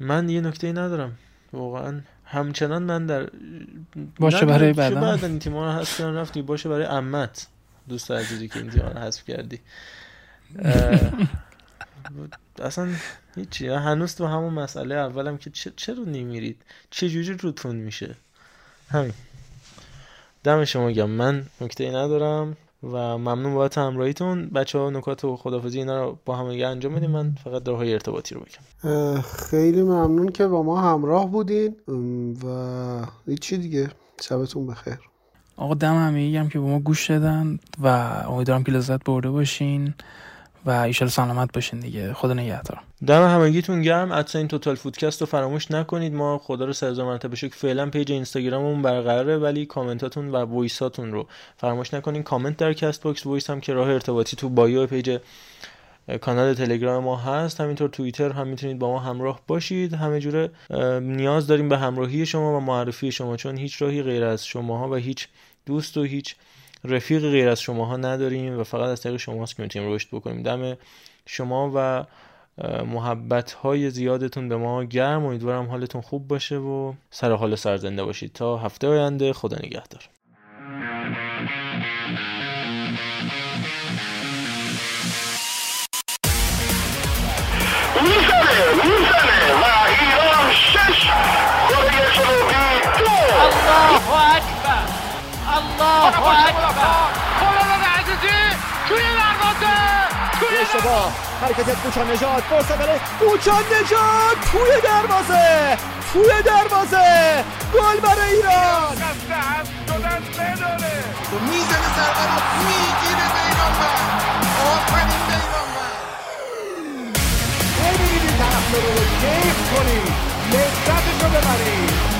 من یه نکته ندارم. واقعا همچنان من در باشه برای بعدا. بعد این تیم‌ها رو هست رفتی باشه برای عمت دوست عزیزی که این تیم رو حذف کردی. اصلا هیچی هنوز تو همون مسئله اولم که چرا نمیرید چه جوری روتون میشه؟ همین. دم شما گم من نکته ندارم و ممنون بابت همراهیتون. بچه ها نکات و خدافزی اینا رو با هم انجام میدیم من فقط های ارتباطی رو بگم. خیلی ممنون که با ما همراه بودین. و هیچی دیگه. شبتون بخیر. آقا دم همه هم که به ما گوش دادن و امیدوارم که لذت برده باشین و ایشال سلامت باشین دیگه. خدا نگهدار. دم همگیتون گرم. اتسا این توتال فوتکست رو فراموش نکنید. ما خدا رو سه مرتبه شکر فعلا page اینستاگراممون برقراره ولی کامنتاتون و voice اتون رو فراموش نکنین. کامنت در Castbox voice هم که راه ارتباطی تو bio page کانال تلگرام ما هست. همینطور توییتر هم می‌تونید با ما همراه باشید. همه جوره نیاز داریم به همراهی شما و معرفی شما چون هیچ راهی غیر از شماها و هیچ دوست و هیچ رفیق غیر از شماها نداریم و فقط از طریق شماست که می‌تونیم رشد بکنیم. دم شما و محبت های زیادتون به ما گرم. امیدوارم حالتون خوب باشه و سر حال سرزنده باشید. تا هفته آینده خدا نگهدار. الله اکبر خالد عزیزی توی دروازه توی اشتباه حرکت کوچا نجات فرصت برای کوچا نجات توی دروازه توی دروازه گل برای ایران می‌زنه ضربه رو می‌گیره بیرانوند آفرین رو کیف کنید لذتش ببرید